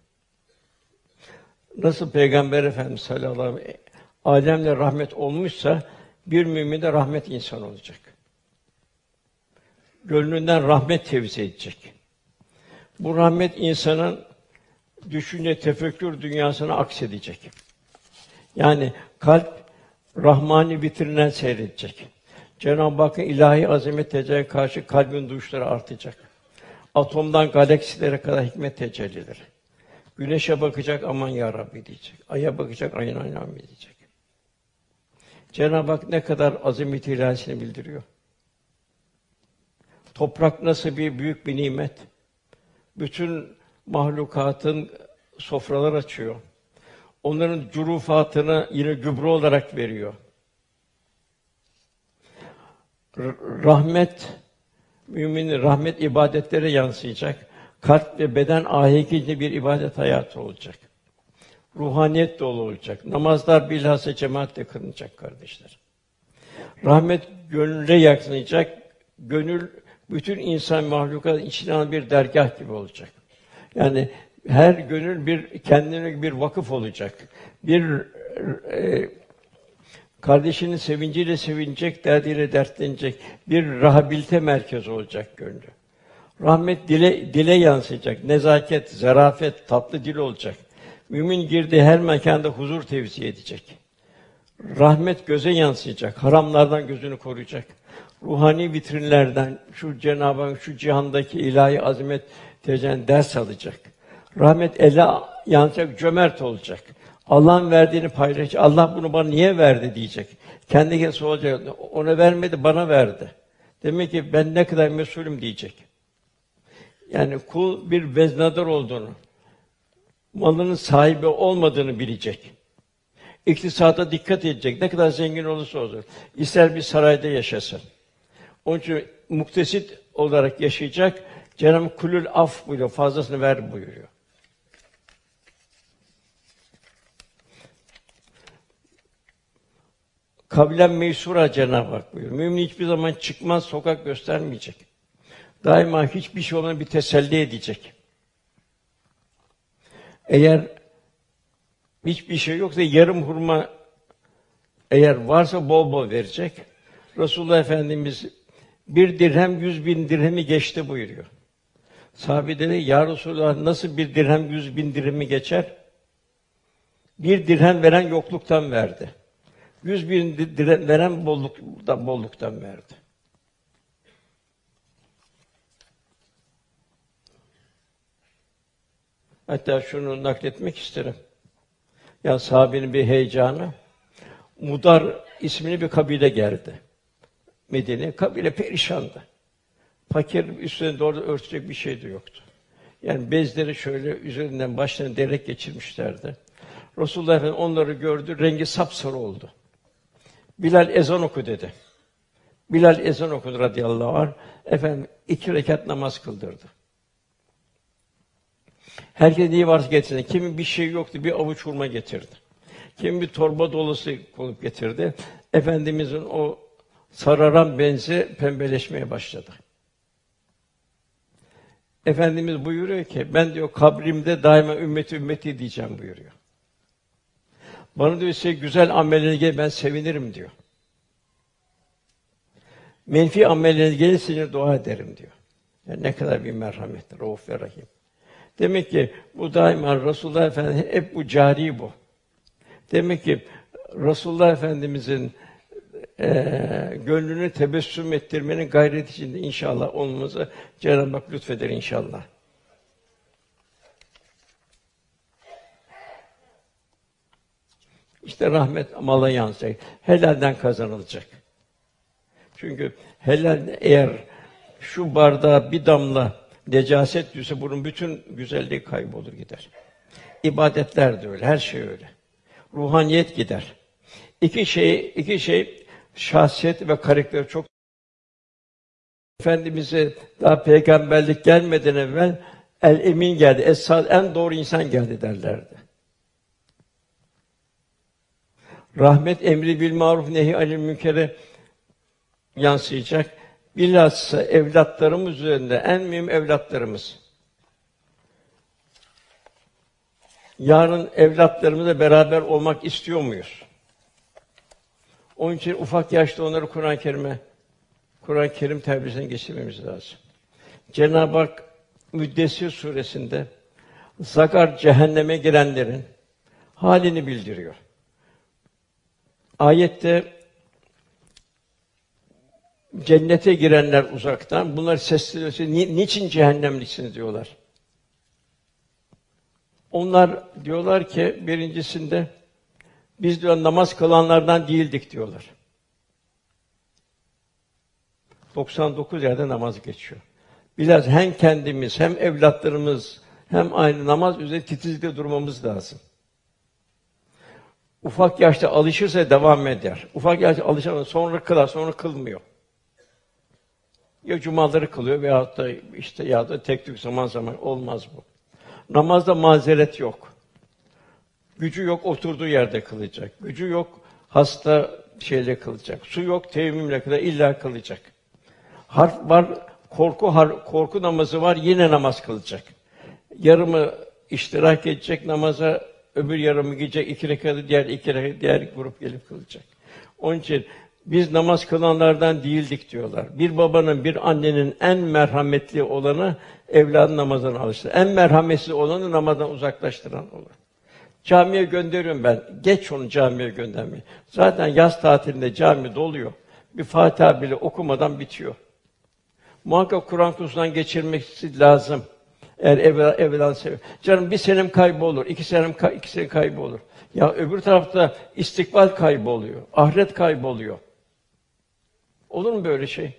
Speaker 3: Nasıl Peygamber Efendimiz sallallahu aleyhi ve sellem alemle rahmet olmuşsa bir mümin de rahmet insan olacak. Gönlünden rahmet tevzi edecek. Bu rahmet insanın düşünce, tefekkür dünyasına aksedecek. Yani kalp rahmani vitrinden seyredecek. Cenab-ı Hakk'ın ilahi azamet tecelli karşı kalbin duyuşları artacak. Atomdan galaksilere kadar hikmet tecellileri. Güneşe bakacak aman ya Rabbi diyecek. Aya bakacak ayın aynen diyecek. Cenab-ı Hak ne kadar azamet ilahisini bildiriyor. Toprak nasıl bir büyük bir nimet. Bütün mahlukatın sofralar açıyor. Onların curufatını yine gübre olarak veriyor. Rahmet müminin rahmet ibadetlere yansıyacak. Kalp ve beden ahenkinde bir ibadet hayatı olacak. Ruhaniyet dolu olacak. Namazlar bilhassa cemaatle kılınacak kardeşler. Rahmet gönüle yaksınacak. Gönül bütün insan mahlukat içine bir dergah gibi olacak. Yani her gönül bir kendine bir vakıf olacak. Bir e, kardeşinin sevinciyle sevinecek, derdiyle dertlenecek bir rehabilite merkezi olacak gönlü. Rahmet dile dile yansıyacak. Nezaket, zarafet, tatlı dil olacak. Mümin girdiği her mekanda huzur tevzi edecek. Rahmet göze yansıyacak. Haramlardan gözünü koruyacak. Ruhani vitrinlerden şu Cenab-ı Hak şu cihandaki ilahi azamet tecen ders alacak. Rahmet ele yansıyacak, cömert olacak. Allah'ın verdiğini paylaşacak. Allah bunu bana niye verdi diyecek. Kendi kendine soracak. Ona vermedi, bana verdi. Demek ki ben ne kadar mesulüm diyecek. Yani kul bir veznadar olduğunu, malının sahibi olmadığını bilecek. İktisada dikkat edecek. Ne kadar zengin olursa olsun. İster bir sarayda yaşasın. Onun için muktesit olarak yaşayacak. Cenab-ı Kulül af buyuruyor. Fazlasını ver buyuruyor. Kabilen meysura Cenab-ı Hak buyuruyor. Mümin hiçbir zaman çıkmaz, sokak göstermeyecek. Daima hiçbir şey ona bir teselli edecek. Eğer hiçbir şey yoksa yarım hurma eğer varsa bol bol verecek. Resulullah Efendimiz bir dirhem yüz bin dirhemi geçti buyuruyor. Sahabe dedi, Ya Resulullah nasıl bir dirhem yüz bin dirhemi geçer? Bir dirhem veren yokluktan verdi. Yüz bin dirhem veren bolluktan, bolluktan verdi. Hatta şunu nakletmek isterim. Ya sahabenin bir heyecanı. Mudar ismini bir kabile geldi. Medine kabile perişandı. Fakir üstüne doğru örtecek bir şey de yoktu. Yani bezleri şöyle üzerinden başlarına derek geçirmişlerdi. Resulullah Efendimiz onları gördü, rengi sapsarı oldu. Bilal ezan oku dedi. Bilal ezan okudu radıyallahu anh. Efendim iki rekat namaz kıldırdı. Herkes neyi varsa getirdi. Kimin bir şey yoktu, bir avuç hurma getirdi. Kim bir torba dolusu konup getirdi. Efendimizin o sararan benzi pembeleşmeye başladı. Efendimiz buyuruyor ki ben diyor kabrimde daima ümmeti ümmeti diyeceğim buyuruyor. Bana diyor size güzel amellerine gel ben sevinirim diyor. Menfi amellerine gelirse dua ederim diyor. Yani ne kadar bir merhamet, rauf ve rahim. Demek ki bu daima Resulullah Efendimiz hep bu cari bu. Demek ki Resulullah Efendimizin e, gönlünü tebessüm ettirmenin gayret içinde inşallah olmamızı Cenab-ı Hak lütfeder inşallah. İşte rahmet mala yansıyacak. Helalden kazanılacak. Çünkü helal eğer şu bardağa bir damla necaset düşse bunun bütün güzelliği kaybolur gider. İbadetler de öyle, her şey öyle. Ruhaniyet gider. İki şey, iki şey şahsiyet ve karakteri çok Efendimiz'e daha peygamberlik gelmeden evvel el emin geldi, esad en doğru insan geldi derlerdi. Rahmet emri bil maruf nehi anil münkere yansıyacak. Bilhassa evlatlarımız üzerinde en mühim evlatlarımız. Yarın evlatlarımızla beraber olmak istiyor muyuz? Onun için ufak yaşta onları Kur'an-ı Kerim'e Kur'an-ı Kerim terbiyesine geçirmemiz lazım. Cenab-ı Hak Müddessir suresinde zakar cehenneme girenlerin halini bildiriyor. Ayette cennete girenler uzaktan bunlar sesleniyorsa ni, niçin cehennemliksiniz diyorlar. Onlar diyorlar ki birincisinde biz diyor namaz kılanlardan değildik diyorlar. 99 yerde namaz geçiyor. Biraz hem kendimiz hem evlatlarımız hem aynı namaz üzerinde titizlikle durmamız lazım. Ufak yaşta alışırsa devam eder. Ufak yaşta alışamaz, sonra kılar, sonra kılmıyor. Ya cumaları kılıyor veya da işte ya da tek tük zaman zaman olmaz bu. Namazda mazeret yok. Gücü yok oturduğu yerde kılacak. Gücü yok hasta şeyle kılacak. Su yok teyemmümle kılacak. illa kılacak. Harf var korku har, korku namazı var yine namaz kılacak. Yarımı iştirak edecek namaza öbür yarımı gidecek iki rekatı diğer iki rekatı diğer grup gelip kılacak. Onun için biz namaz kılanlardan değildik diyorlar. Bir babanın, bir annenin en merhametli olanı evladın namazına alıştırır. En merhametsiz olanı namazdan uzaklaştıran olur. Camiye gönderiyorum ben. Geç onu camiye göndermeyi. Zaten yaz tatilinde cami doluyor. Bir Fatiha bile okumadan bitiyor. Muhakkak Kur'an kursundan geçirmesi lazım. Eğer evvel, evvelen seviyor. Canım bir senem kaybı olur, iki senem iki sene kaybı olur. Ya öbür tarafta istikbal kaybı oluyor, ahiret kaybı oluyor. Olur mu böyle şey?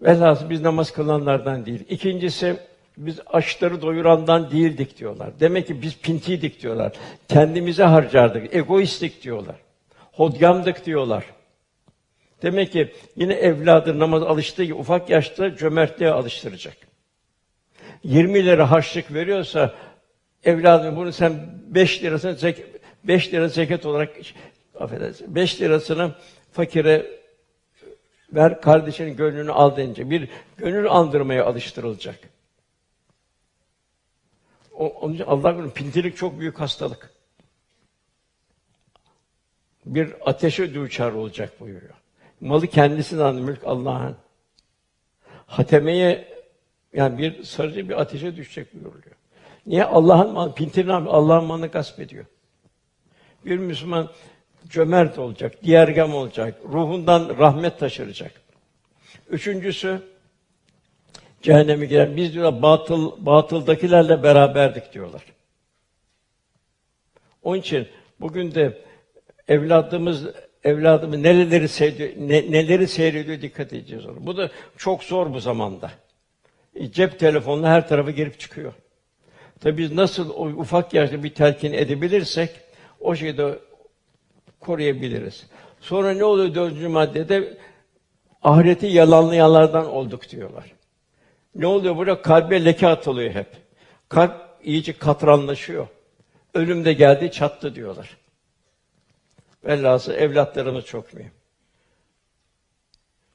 Speaker 3: Velhasıl biz namaz kılanlardan değil. İkincisi biz açları doyurandan değildik diyorlar. Demek ki biz pintiydik diyorlar. Kendimize harcardık, egoistlik diyorlar. Hodyamdık diyorlar. Demek ki yine evladı namaz alıştığı gibi ufak yaşta cömertliğe alıştıracak. 20 lira harçlık veriyorsa evladım bunu sen 5 lirasını zek 5 lira zekat olarak affedersin 5 lirasını fakire ver kardeşinin gönlünü al denince bir gönül andırmaya alıştırılacak. O, onun için Allah korusun pintilik çok büyük hastalık. Bir ateşe düçar olacak buyuruyor. Malı kendisinden mülk Allah'ın. Hatemeye yani bir sarıcı bir ateşe düşecek buyuruyor. Niye Allah'ın malı pintirin Allah'ın malını gasp ediyor. Bir Müslüman cömert olacak, diğergam olacak, ruhundan rahmet taşıracak. Üçüncüsü cehenneme giren biz diyorlar batıl batıldakilerle beraberdik diyorlar. Onun için bugün de evladımız evladımız neleri seyrediyor, ne, neleri seyrediyor dikkat edeceğiz ona. Bu da çok zor bu zamanda. E, cep telefonla her tarafa girip çıkıyor. Tabii biz nasıl o ufak yaşta bir telkin edebilirsek o şeyde koruyabiliriz. Sonra ne oluyor dördüncü maddede? Ahireti yalanlayanlardan olduk diyorlar. Ne oluyor burada? Kalbe leke atılıyor hep. Kalp iyice katranlaşıyor. Ölüm de geldi, çattı diyorlar. Velhâsıl evlatlarımız çok mühim.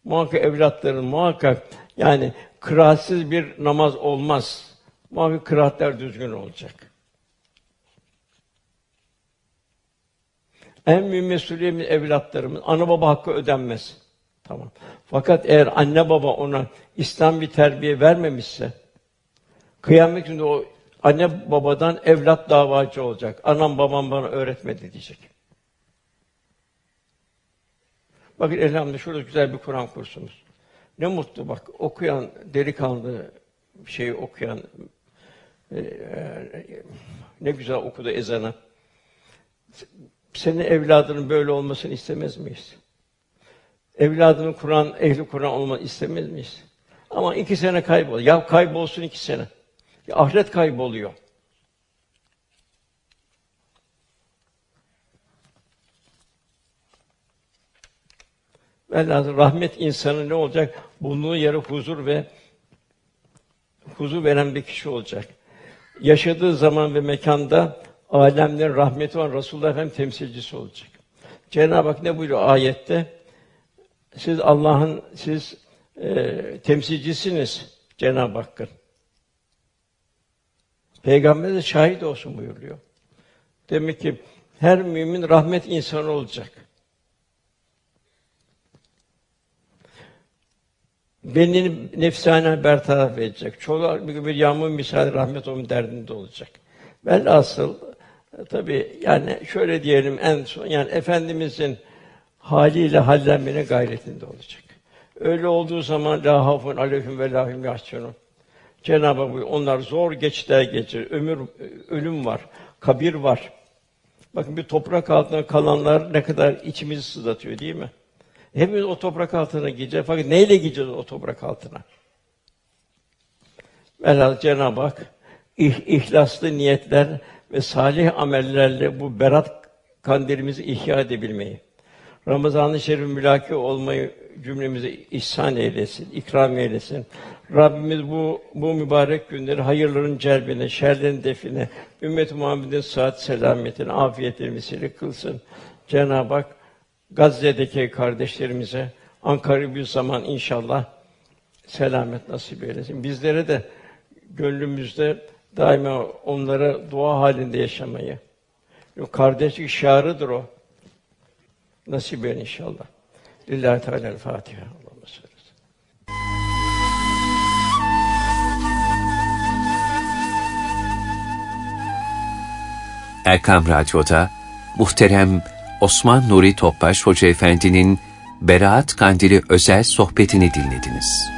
Speaker 3: Muhakkak evlatların muhakkak yani kıraatsiz bir namaz olmaz. Muhakkak kıraatler düzgün olacak. En mühim mesuliyetimiz evlatlarımız. Ana baba hakkı ödenmez. Tamam. Fakat eğer anne baba ona İslam bir terbiye vermemişse kıyamet gününde o anne babadan evlat davacı olacak. Anam babam bana öğretmedi diyecek. Bakın elhamdülillah şurada güzel bir Kur'an kursumuz. Ne mutlu bak okuyan delikanlı şeyi okuyan e, e, ne güzel okudu ezanı. Senin evladının böyle olmasını istemez miyiz? Evladının Kur'an, ehli Kur'an olmasını istemez miyiz? Ama iki sene kaybol. Ya kaybolsun iki sene. Ya ahiret kayboluyor. Velhâsıl rahmet insanı ne olacak? Bulunduğu yere huzur ve huzur veren bir kişi olacak. Yaşadığı zaman ve mekanda alemlerin rahmeti olan Resulullah Efendimiz temsilcisi olacak. Cenab-ı Hak ne buyuruyor ayette? Siz Allah'ın siz e, temsilcisiniz Cenab-ı Hakk'ın. Peygamber de şahit olsun buyuruyor. Demek ki her mümin rahmet insanı olacak. Benini nefsane bertaraf edecek. Çoluğa bir yağmur misali rahmet onun derdinde olacak. asıl tabi yani şöyle diyelim en son yani efendimizin haliyle hallenmene gayretinde olacak. Öyle olduğu zaman la hafun aleyhim ve lahum yahsunun. Cenab-ı Hak onlar zor geçler geçir. Ömür ölüm var, kabir var. Bakın bir toprak altında kalanlar ne kadar içimizi sızlatıyor değil mi? Hepimiz o toprak altına gideceğiz. Fakat neyle gideceğiz o toprak altına? Velhâsıl Cenab-ı Hak ih, ihlaslı niyetler ve salih amellerle bu berat kandilimizi ihya edebilmeyi, Ramazan-ı Şerif mülaki olmayı cümlemize ihsan eylesin, ikram eylesin. Rabbimiz bu bu mübarek günleri hayırların celbine, şerlerin define, ümmet-i Muhammed'in sıhhat selametine, afiyetine vesile kılsın. Cenab-ı Hak Gazze'deki kardeşlerimize Ankara bir zaman inşallah selamet nasip eylesin. Bizlere de gönlümüzde daima onlara dua halinde yaşamayı. Kardeşlik şiarıdır o. Nasip eylesin inşallah. Lillahi Teala Fatiha.
Speaker 1: Erkam Radyo'da muhterem Osman Nuri Topbaş Hoca Efendi'nin Beraat Kandili özel sohbetini dinlediniz.